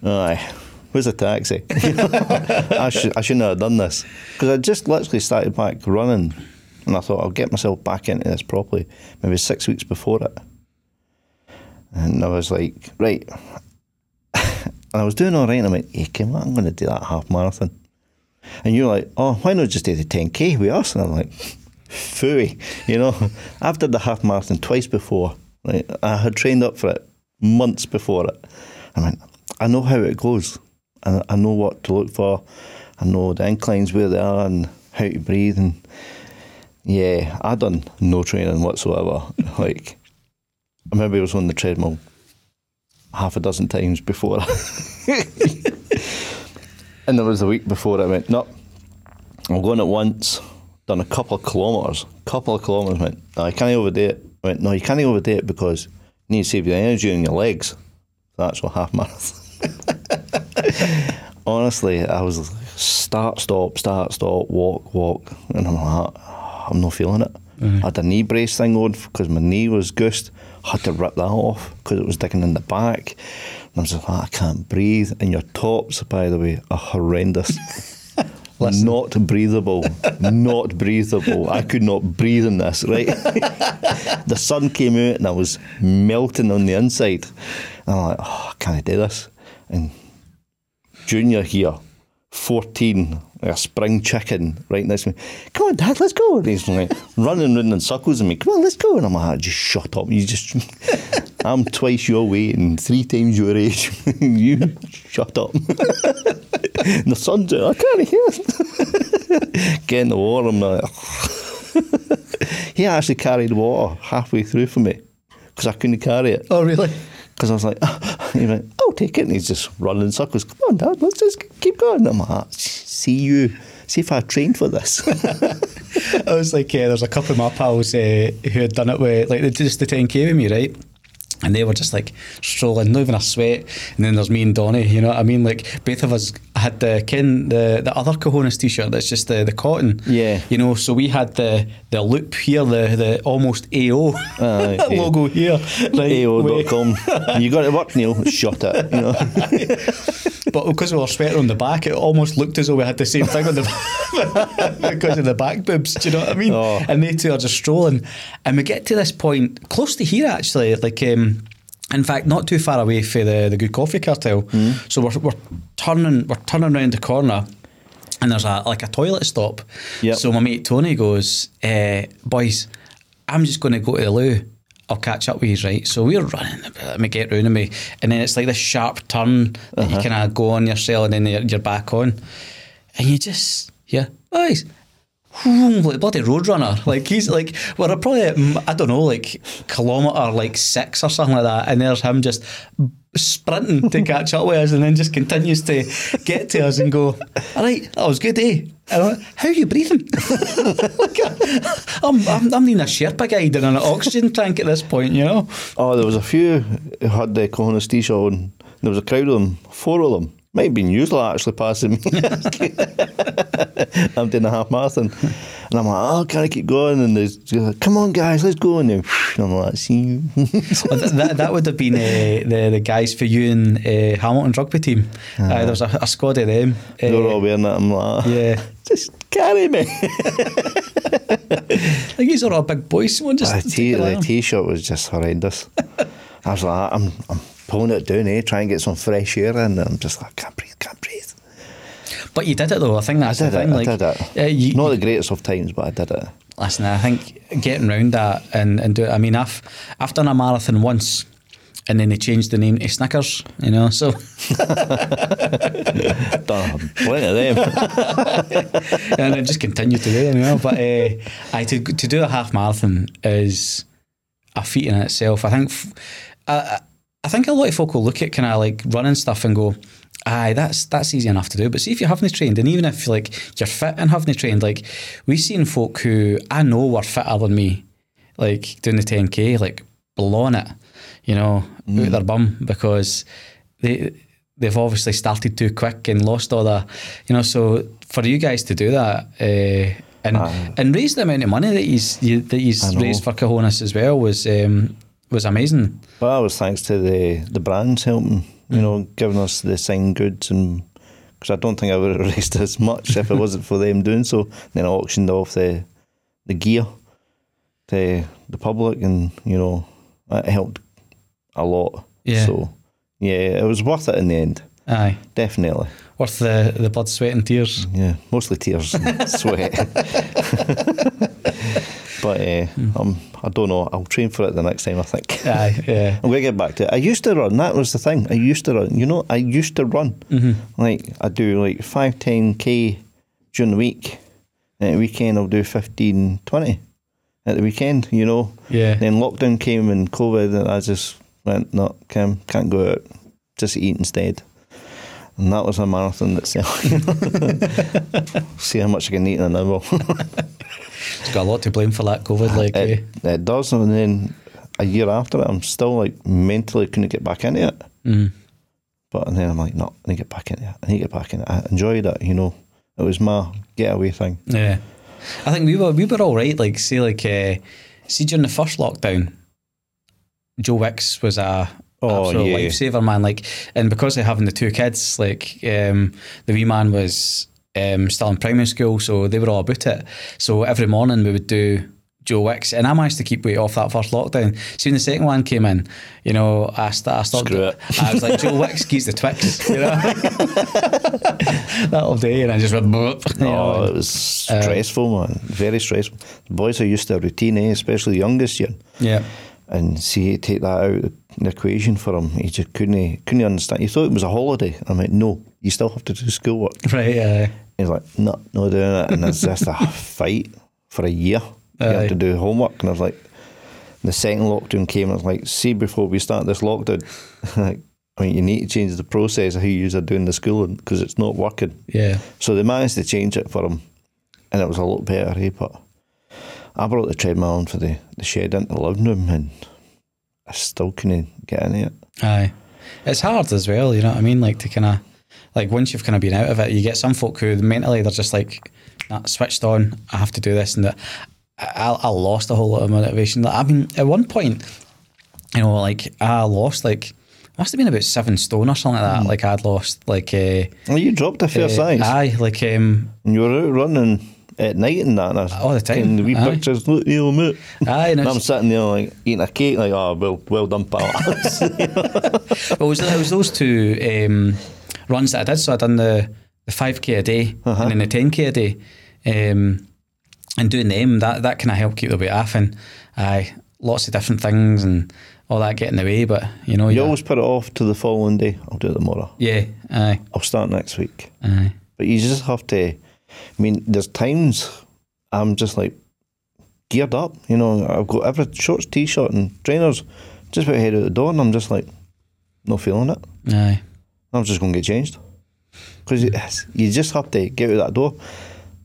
Aye, where's the taxi? I, should, I shouldn't have done this because I just literally started back running, and I thought I'll get myself back into this properly. Maybe six weeks before it, and I was like, right. and I was doing all right, and I went, "Hey, on, I'm going to do that half marathon." And you're like, "Oh, why not just do the 10k with us?" And I'm like, fooey. You know, I've done the half marathon twice before. Right, I had trained up for it months before it. I went, I know how it goes. I, I know what to look for. I know the inclines where they are and how to breathe. And yeah, I done no training whatsoever. like, I remember I was on the treadmill half a dozen times before. and there was a week before I went, no, I'm going at once. Done a couple of kilometres. Couple of kilometres. Went, no, I can't overdo it. I went, no, you can't overdo it because you need to save your energy in your legs. That's what half marathon. Honestly, I was start, stop, start, stop, walk, walk, and I'm like, I'm not feeling it. I had a knee brace thing on because my knee was goosed. Had to rip that off because it was digging in the back. And I was like, "Ah, I can't breathe. And your tops, by the way, are horrendous. not breathable. not breathable. I could not breathe in this, right? the sun came out and I was melting on the inside. And I'm like, oh, can I do this? And Junior here, 14, like a spring chicken right next to me. Come on, Dad, let's go. And he's like running around in circles at me. Come on, let's go. And I'm like, ah, just shut up. You just, I'm twice your weight and three times your age. you shut up. and the sun's out. I can't hear it. Get in the water. I'm like, he actually carried water halfway through for me because I couldn't carry it. Oh, really? Because I was like, he went, I'll take it. And he's just running in circles. Come on, Dad, let's just keep going. I'm like, see you. See if I trained for this. I was like, yeah, there's a couple of my pals uh, who had done it with, like, just the 10k with me, right? And they were just like strolling, not even a sweat. And then there's me and Donny, you know what I mean? Like both of us had the Ken the, the other Cahonas t-shirt that's just the, the cotton. Yeah. You know, so we had the the loop here, the the almost AO Aye, yeah. logo here. Right, AO.com. you got it work, Neil. Shut it. You know. but because we were sweating on the back, it almost looked as though we had the same thing on the because of the back boobs. Do you know what I mean? Oh. And they two are just strolling, and we get to this point close to here actually, like. Um, in fact, not too far away from the, the Good Coffee Cartel. So we're, we're turning we're turning around the corner, and there's a like a toilet stop. Yep. So my mate Tony goes, eh, "Boys, I'm just going to go to the loo. I'll catch up with you, right?" So we're running let me get round me, and then it's like this sharp turn that you kind of go on yourself, and then you're, you're back on, and you just yeah, boys. like bloody roadrunner. Like he's like we're probably at, mm, I don't know like kilometre like six or something like that, and there's him just sprinting to catch up with us, and then just continues to get to us and go, "All right, that was good, eh?" How are you breathing? like, I'm, I'm, I'm needing a Sherpa guide and an oxygen tank at this point, you know. Oh, there was a few who had uh, the Cahonas t-shirt on. There was a crowd of them, four of them. Might have been Newsla actually passing me. I'm doing a half marathon. And I'm like, oh, can I keep going? And there's, like, come on, guys, let's go. And then and I'm like, see you. Well, that, that would have been uh, the the guys for you and uh, Hamilton rugby team. Uh, there was a, a squad of them. they were Uh, all wearing that. I'm like, yeah, just carry me. I think these are all big boys. Someone just the, t- the along. t-shirt was just horrendous. I was like, I'm, I'm pulling it down, eh, try and get some fresh air in. And I'm just like, can't breathe, can't breathe. But you did it though. I think I that's did the it, thing. I did it. uh, you, Not the greatest of times, but I did it. Listen, I think getting round that and, and do it. I mean, I've I've done a marathon once, and then they changed the name to Snickers. You know, so Done plenty of them. and I just continue to do them. You know, but uh, I to to do a half marathon is a feat in itself. I think f- I, I- think a lot of folk will look at kind of like running stuff and go. Aye, that's that's easy enough to do. But see if you haven't trained, and even if like you're fit and haven't trained, like we've seen folk who I know were fitter than me, like doing the 10k, like blowing it, you know, out their bum because they they've obviously started too quick and lost all the, you know. So for you guys to do that uh, and and raise the amount of money that he's you, that he's raised for Cahonas as well was um, was amazing. Well, that was thanks to the the brands helping, you Mm. know, giving us the signed goods and because I don't think I would have raised as much if it wasn't for them doing so. Then I auctioned off the the gear to the public, and you know, it helped a lot. Yeah. So yeah, it was worth it in the end. Aye. definitely. Worth the, the blood, sweat, and tears. Yeah, mostly tears and sweat. but uh, um, I don't know. I'll train for it the next time. I think. Aye, yeah. I'm gonna get back to it. I used to run. That was the thing. I used to run. You know, I used to run. Mm-hmm. Like I do like five, ten k during the week. And at the weekend, I'll do 15, 20 at the weekend. You know. Yeah. Then lockdown came and COVID, and I just went, no, Kim, can't go out. Just eat instead. And that was a marathon itself. See how much I can eat in an hour. It's got a lot to blame for that COVID. Like, eh? it, it does, and then a year after it, I'm still like mentally couldn't get back into it. mm. But then I'm like, no, I need to get back into it. I need to get back into it. I enjoyed it, you know. It was my getaway thing. Yeah, I think we were we were all right. Like, see, like, uh, see during the first lockdown, Joe Wicks was a Oh, absolute yeah. lifesaver, man. Like, and because of having the two kids, like, um, the wee man was um, still in primary school, so they were all about it. So every morning we would do. Joe Wicks, and I managed to keep weight off that first lockdown. Soon the second one came in, you know, I, st- I stopped. Screw it. I was like, Joe Wicks keeps the Twix, you know, that all day, and I just went, know, Oh, and- it was stressful, man. Very stressful. The boys are used to a routine, eh? especially the youngest one. yeah. And see, take that out of the equation for him. He just couldn't, couldn't understand. He thought it was a holiday. I'm like, no, you still have to do schoolwork. Right, uh, He's like, no, no doing it. And it's just a fight for a year. You have to do homework. And I was like, the second lockdown came, I was like, see, before we start this lockdown, like, I mean, you need to change the process of how you are doing the schooling because it's not working. yeah. So they managed to change it for him, and it was a lot better, eh? But I brought the treadmill in for the, the shed into the living room, and I still couldn't get in it. Aye. It's hard as well, you know what I mean? Like to kind of, like once you've kind of been out of it, you get some folk who mentally they're just like, nah, switched on, I have to do this and that. I, I lost a whole lot of motivation. Like, I mean, at one point, you know, like I lost like, must have been about seven stone or something like that. Like I'd lost like, uh, Well, you dropped a fair uh, size, Aye, like, um, and you were out running at night and that. And I All the time, taking The wee aye. pictures, look, you know, mate. aye, and And I'm sitting there like eating a cake, like, oh, well, well done, pal. Well, it was, it was those two um, runs that I did. So I done the, the 5k a day Uh-huh. and then the 10k a day. Um, and doing them, that, that kind of helped keep the weight off. And aye, lots of different things and all that get in the way. But, you know, you yeah, always put it off to the following day. I'll do it tomorrow. yeah, aye, I'll start next week. aye. But you just have to. I mean, there's times I'm just like geared up. You know, I've got every shorts, t-shirt, and trainers just about head out the door, and I'm just like not feeling it. Aye, I'm just going to get changed because you just have to get out that door.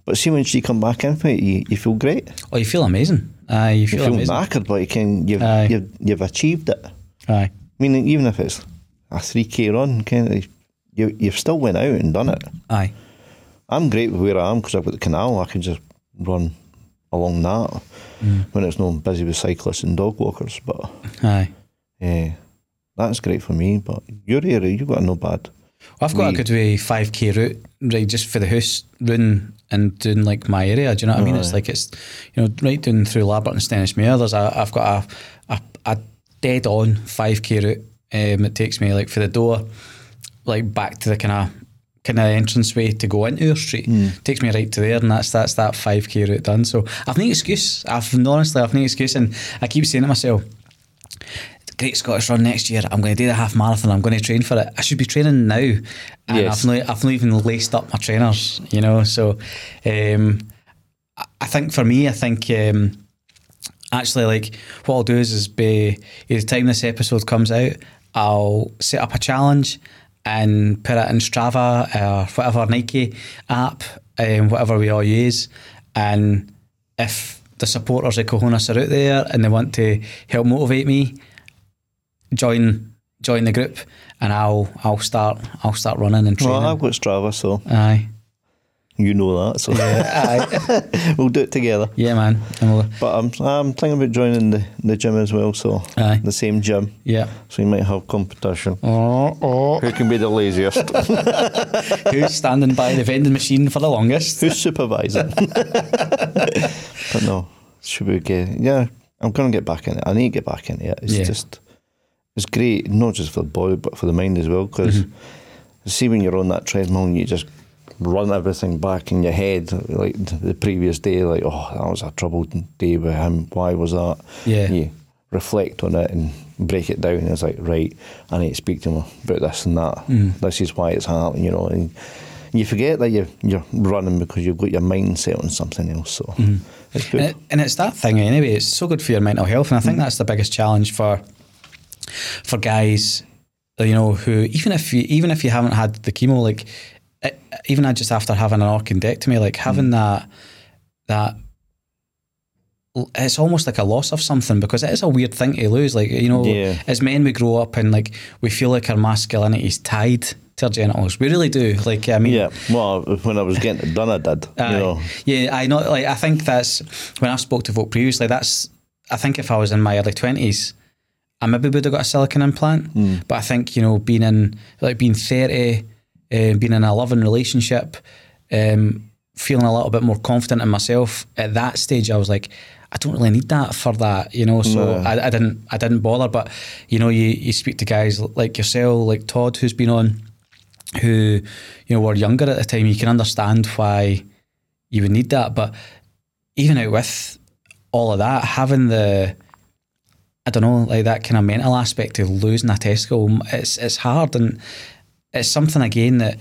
But see, when you come back in for it, you, you feel great. oh, you feel amazing. Aye, you feel, You feel, feel amazing. knackered, but you can you've, Aye. you've you've achieved it. Aye, I mean, even if it's a three k run, kind of, you you've still went out and done it. aye, I'm great with where I am because I've got the canal. I can just run along that when it's not busy with cyclists and dog walkers. But aye. yeah, that's great for me. But your area, you've got no bad. I've got a good way 5k route, right, just for the house, run and doing like my area. Do you know what I mean? It's like it's, you know, right down through Larbert and Stenhousemuir. There's a, I've got a, a, a dead on 5k route. Um, it takes me like for the door, like back to the kind of kind of entranceway to go into your street. Takes me right to there, and that's that's that 5k route done. So I've no excuse. I've honestly I've no excuse, and I keep saying to myself great Scottish run next year. I'm going to do the half marathon. I'm going to train for it. I should be training now, and Yes. I've not, I've not even laced up my trainers. You know, so um, I- I think for me, I think um, actually like what I'll do is is be the time this episode comes out, I'll set up a challenge and put it in Strava or whatever Nike app, um, whatever we all use, and if the supporters of Cahonas are out there and they want to help motivate me, join join the group, and I'll I'll start I'll start running and training. Well, I've got Strava, so. Aye, you know that. So aye, we'll do it together. yeah, man. And we'll, But I'm I'm thinking about joining the, the gym as well. So Aye. the same gym. yeah. So you might have competition. Oh, oh. Who can be the laziest? Who's standing by the vending machine for the longest? Who's supervising? but no, should be okay. Yeah, I'm gonna get back in it. I need to get back in it. It's Yeah. just, it's great, not just for the body but for the mind as well. Because mm-hmm. See when you're on that treadmill and you just run everything back in your head like the previous day, like oh that was a troubled day with him. Why was that? Yeah. You reflect on it and break it down. And It's like right, I need to speak to him about this and that. Mm. This is why it's happening. You know, and you forget that you're you're running because you've got your mindset on something else. So Mm-hmm. it's good. And, it, and it's that thing anyway. It's so good for your mental health, and I think that's the biggest challenge for for guys. You know, who even if you even if you haven't had the chemo, like it, even just after having an orchidectomy, like having hmm. that that it's almost like a loss of something because it is a weird thing to lose. Like you know, Yeah. as men we grow up and like we feel like our masculinity is tied to our genitals. We really do. Like I mean, yeah, well, when I was getting it done, I did. Aye. You know, Yeah, I know. Like, I think that's when I spoke to folk previously. That's I think if I was in my early twenties, I maybe would have got a silicon implant. Hmm. But I think you know, being in like being thirty, um, being in a loving relationship, um, feeling a little bit more confident in myself at that stage, I was like. I don't really need that for that, you know. So No. I, I didn't, I didn't bother. But you know, you you speak to guys like yourself, like Todd, who's been on, who you know were younger at the time. You can understand why you would need that. But even out with all of that, having the I don't know, like that kind of mental aspect of losing a testicle, it's it's hard and it's something again that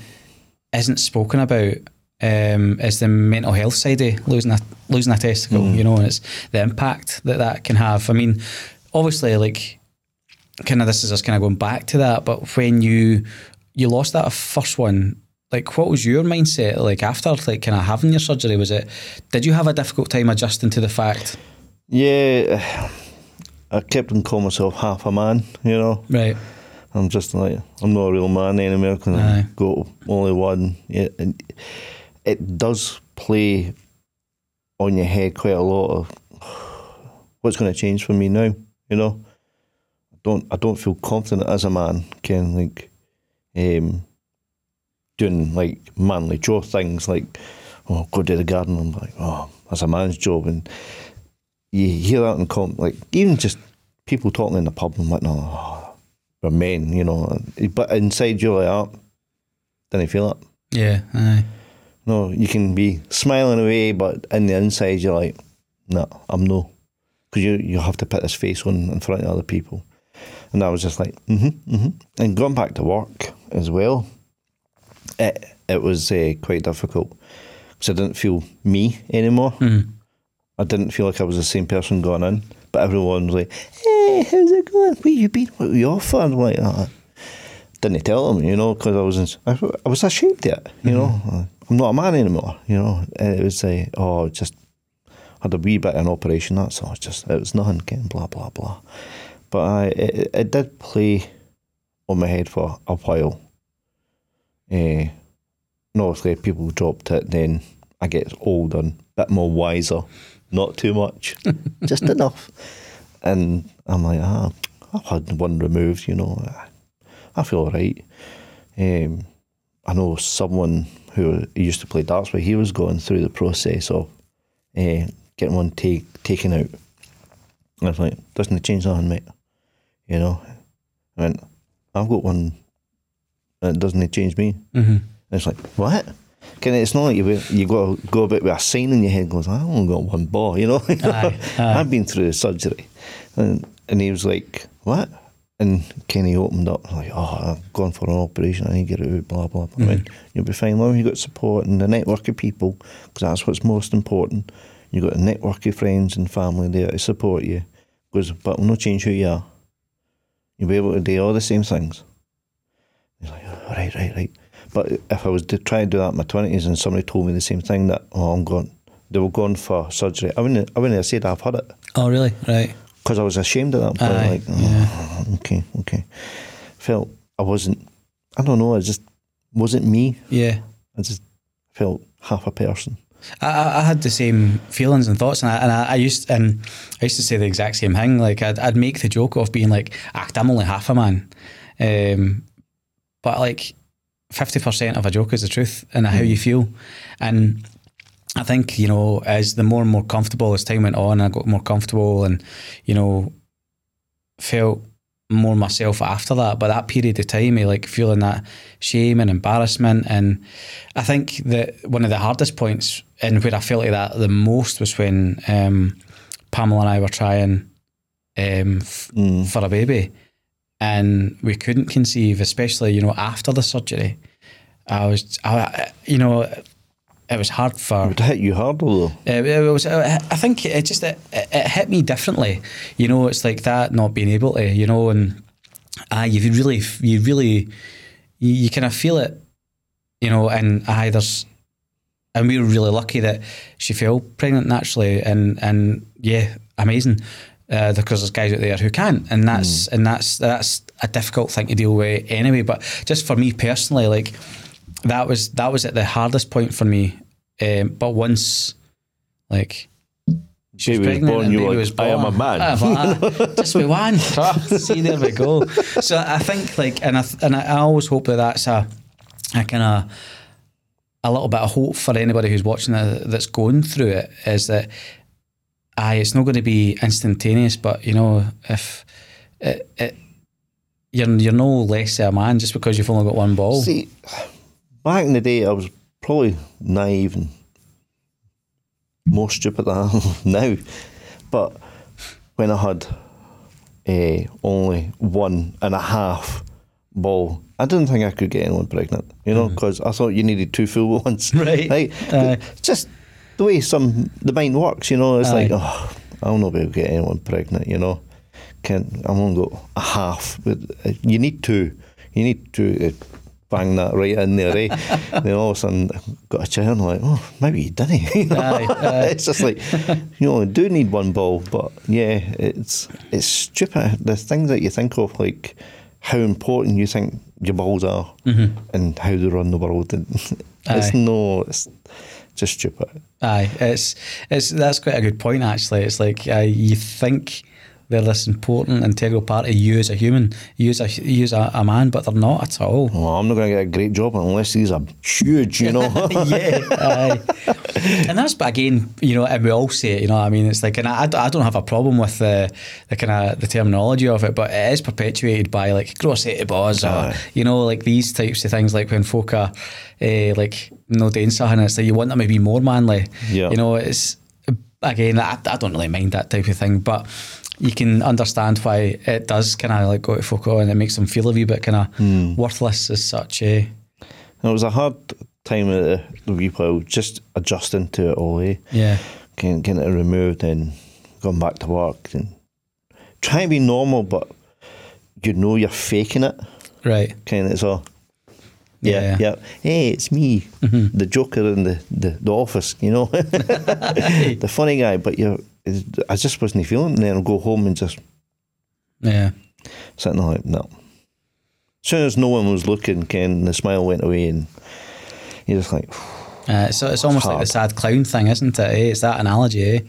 isn't spoken about. Um, is the mental health side of losing a losing a testicle, you know, and it's the impact that that can have. I mean, obviously, like kind of this is us kind of going back to that, but when you you lost that first one, like what was your mindset like after like kind of having your surgery? Was it did you have a difficult time adjusting to the fact? yeah, I kept on calling myself half a man. You know, Right. I'm just like I'm not a real man anymore Aye. I've got only one. Yeah, and it does play on your head quite a lot of what's going to change for me now. You know, I don't I don't feel confident as a man. Can like um, doing like manly chore things like oh go to the garden. I'm like oh that's a man's job and you hear that in com like even just people talking in the pub and whatnot. Oh, we're men, you know. But inside you're like, oh, didn't feel it. Yeah. Aye. No, you can be smiling away, but in the inside you're like, no, I'm no, because you you have to put this face on in front of other people. And I was just like, mm-hmm, mm-hmm. And going back to work as well, it it was uh, quite difficult because I didn't feel me anymore. Mhm. I didn't feel like I was the same person going in, but everyone was like, "Hey, how's it going? Where you been? What were you off for?" I'm like, oh. didn't tell them, you know, because I was in, I, I was ashamed of it, you know. Mm-hmm. Uh, I'm not a man anymore, you know. And it was like, oh, just had a wee bit of an operation. That's all. Just it was nothing. Again, blah blah blah. But I it, it did play on my head for a while. Eh, and obviously, people dropped it. Then I get older, and a bit more wiser. Not too much, just enough. And I'm like, ah, I've had one removed. You know, I feel all right. Um, I know someone who used to play darts with. He was going through the process of uh, getting one take taken out. And I was like, doesn't it change nothing, mate? You know, I went, I've got one, and it doesn't it change me. Mm-hmm. And it's like, what? Can it's not like you you got to go about with a sign in your head. Goes, I only got one ball, you know. Aye, aye. I've been through the surgery, and and he was like, what? And Kenny opened up like, oh, I've gone for an operation. I need to get it out. Blah blah. blah. I went, mm-hmm. You'll be fine. Long as you've got support and the network of people, because that's what's most important. You've got a network of friends and family there to support you. Because, but will not change who you are. You'll be able to do all the same things. He's like, oh, right, right, right. But if I was to try and do that in my twenties and somebody told me the same thing that oh I'm going, they were going for surgery, I wouldn't, I wouldn't have said I've had it Oh, really? Right. Because I was ashamed of that. But Aye, like, oh, okay, okay, felt I wasn't. I don't know. I just wasn't me. Yeah. I just felt half a person. I, I had the same feelings and thoughts, and I, and I, I used and I used to say the exact same thing. Like I'd, I'd make the joke of being like, "Act, I'm only half a man," um, but like fifty percent of a joke is the truth and how you feel. And I think you know, as the more and more comfortable as time went on, I got more comfortable, and you know, felt more myself after that. But that period of time, of like feeling that shame and embarrassment, and I think that one of the hardest points and where I felt like that the most was when um, Pamela and I were trying um, f- Mm. for a baby, and we couldn't conceive, especially you know after the surgery. I was, I, you know, it was hard for It hit you harder though. it, it was. I think it just it, it hit me differently. You know, it's like that not being able to. You know, and ah, you really, you really, you, you kind of feel it. You know, and ah, there's, and we were really lucky that she fell pregnant naturally, and and yeah, amazing. Uh, because there's guys out there who can't, and that's and that's that's a difficult thing to deal with anyway. But just for me personally, like that was that was at the hardest point for me. Um, but once, like, she Baby was born, you baby were was like, "I am a man." I thought, ah, just be one. See, there we go. So I think like, and I and I, I always hope that that's a, a kind of a little bit of hope for anybody who's watching that, that's going through it is that aye, it's not going to be instantaneous, but you know, if it, it you're you're no less a man just because you've only got one ball. See, back in the day, I was probably naive and more stupid than I am now. But when I had uh, only one and a half ball, I didn't think I could get anyone pregnant, you know, because I thought you needed two full ones. Right. Right. Aye. Just the way some the mind works, you know, it's Aye. like, oh, I'll not be able to get anyone pregnant, you know. Can I'm only got a half, but uh, you need two. You need to uh, bang that right in there, eh? then all of a sudden got a chair and I'm like, oh, maybe he didn't. You know? Aye, aye. it's just like you only do need one ball, but yeah, it's it's stupid. The things that you think of, like how important you think your balls are, and how they run the world, and it's no, it's just stupid. Aye, it's it's that's quite a good point actually. It's like uh, you think they're this important integral part of you as a human, you as a you as a, a man, but they're not at all. Well, I'm not going to get a great job unless these are huge, you know. yeah, aye. and that's but again, you know, and we all say it. You know, what I mean, it's like, and I, I don't- have a problem with the the kind of the terminology of it, but it is perpetuated by like Grossetti Boz or you know, like these types of things. Like when folk are uh, like no doing something, it's like you want them to be more manly. Yeah. you know, it's again, I, I don't really mind that type of thing, but. You can understand why it does kind of like go to folk and it makes them feel a wee bit kind of worthless as such. Eh? And it was a hard time at the, the just adjusting to it all, eh? Yeah, Getting, getting it removed and going back to work and trying to be normal, but you know you're faking it. right. Kind of so. Yeah. Yeah, yeah. Hey, it's me, the Joker in the, the, the office, you know, the funny guy. But you're, I just wasn't feeling. it. And then I'll go home and just Yeah. sitting there like, no. As soon as no one was looking, Ken, the smile went away, and you're just like, Uh, so it's almost like the sad clown thing, isn't it? Eh? It's that analogy. Eh?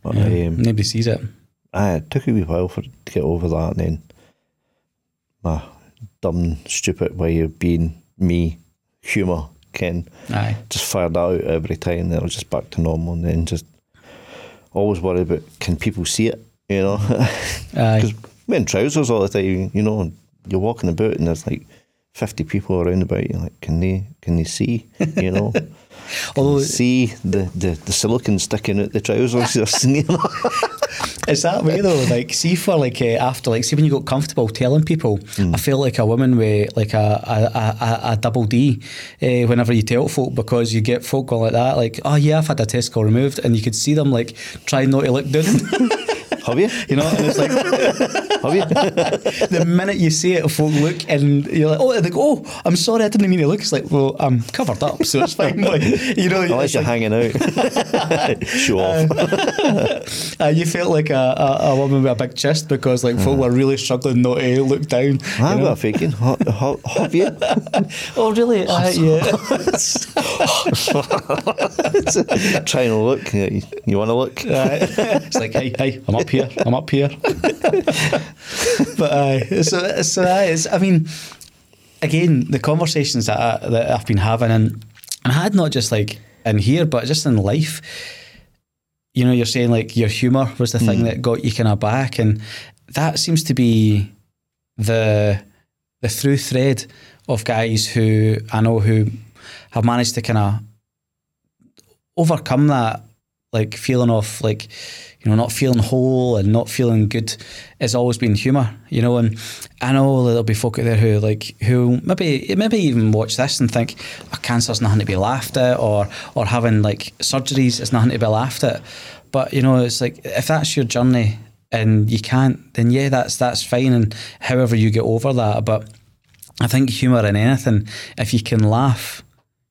but, Yeah. um, Nobody sees it. aye, it took a wee while for to get over that, and then my dumb, stupid way of being me, humour, Ken, Aye. just fired out every time, then I was just back to normal, and then just always worry about can people see it, you know? Because wearing trousers all the time, you know, you're walking about, and there's like. 50 people around about you like can they can they see you know Although they see the, the, the silicon sticking out the trousers it's that way though. Like, see for like uh, after like see when you got comfortable telling people, I feel like a woman with like a a, a, a- double D uh, whenever you tell folk because you get folk going like that, like oh yeah, I've had a testicle removed, and you could see them like trying not to look down. have you you know, and it's like have you the minute you say it, a folk look and you're like, oh, they go, oh, I'm sorry, I didn't mean to look. It's like, well, I'm covered up, so it's fine. Like, you know, Unless you're like, hanging out. Show off. uh, you felt like a, a, a woman with a big chest because like folk were really struggling not to look down. I've you know? got a faking. Ha, ha, have you? Oh, really? Uh, yeah. Trying to look. You, you want to look? Uh, it's like, hey, hey, I'm up here, I'm up here. but uh, so, so uh, it's, I mean, again, the conversations that, I, that I've been having, and, and I had not just like in here, but just in life. You know, you're saying like your humour was the thing that got you kind of back, and that seems to be the the through thread of guys who I know who have managed to kind of overcome that like feeling of like you know not feeling whole and not feeling good has always been humour you know and I know there'll be folk out there who like who maybe maybe even watch this and think oh, cancer's nothing to be laughed at or or having like surgeries is nothing to be laughed at. But you know it's like if that's your journey and you can't then yeah that's that's fine and however you get over that. But I think humour in anything if you can laugh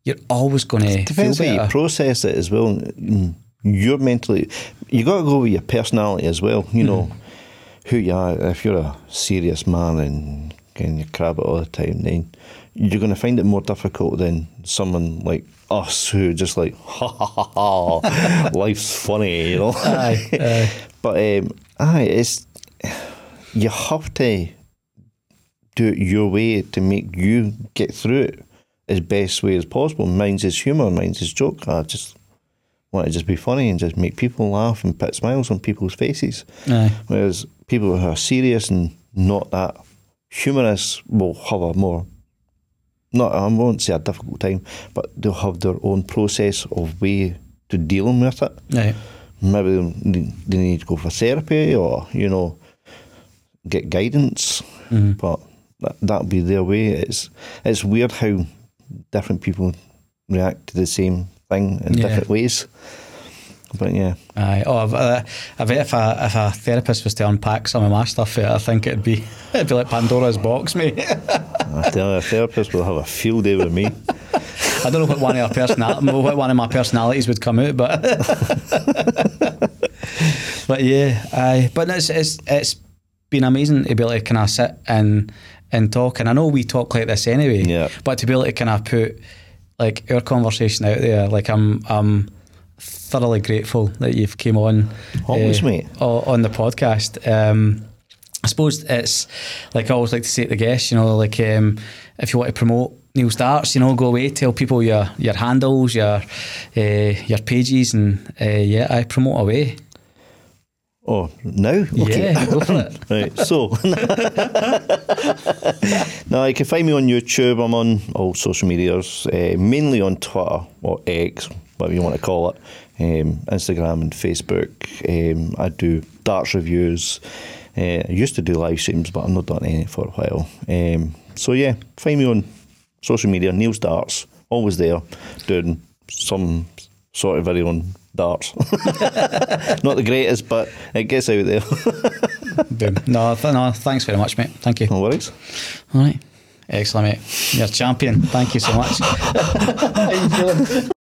you're always going to feel Depends how you process it as well. Mm, You're mentally, you got to go with your personality as well. You know who you are. If you're a serious man and and you crab it all the time, then you're going to find it more difficult than someone like us who just like ha ha ha ha, life's funny, you know. aye, aye. But um, aye, it's you have to do it your way to make you get through it as best way as possible. Mine's is humour, mine's is joke. I just want to just be funny and just make people laugh and put smiles on people's faces. aye. Whereas people who are serious and not that humorous will have a more not I won't say a difficult time, but they'll have their own process of way to dealing with it Aye. maybe they they need to go for therapy or you know get guidance mm-hmm. but that that'll be their way it's it's weird how different people react to the same thing in Yeah. different ways but yeah Aye. Oh, I've, uh, I bet if a if a therapist was to unpack some of my stuff, I think it'd be it'd be like Pandora's box, mate. I tell you a therapist will have a field day with me I don't know what one of our personal what one of my personalities would come out, but but yeah, aye. But it's it's it's been amazing to be able to kind of sit and and talk. And I know we talk like this anyway. Yeah. But to be able to kind of put like our conversation out there, like I'm I'm thoroughly grateful that you've came on. Always, mate. o- On the podcast. Um, I suppose it's like I always like to say to the guests, you know, like um, if you want to promote Neil's Darts, you know, go away, tell people your your handles, your uh, your pages, and uh, yeah, I promote away. Oh now okay Yeah, go for it. Right, so now you can find me on YouTube. I'm on all social medias, uh, mainly on Twitter or X, whatever you want to call it, um, Instagram and Facebook. Um, I do darts reviews. Uh, I used to do live streams, but I've not done any for a while. Um, so yeah, find me on social media. Neil's Darts, always there, doing some sort of video on darts. not the greatest, but it gets out there. Boom. No, th- no, thanks very much, mate. Thank you. no worries. All right. Excellent, mate. You're a champion. Thank you so much. How you feeling?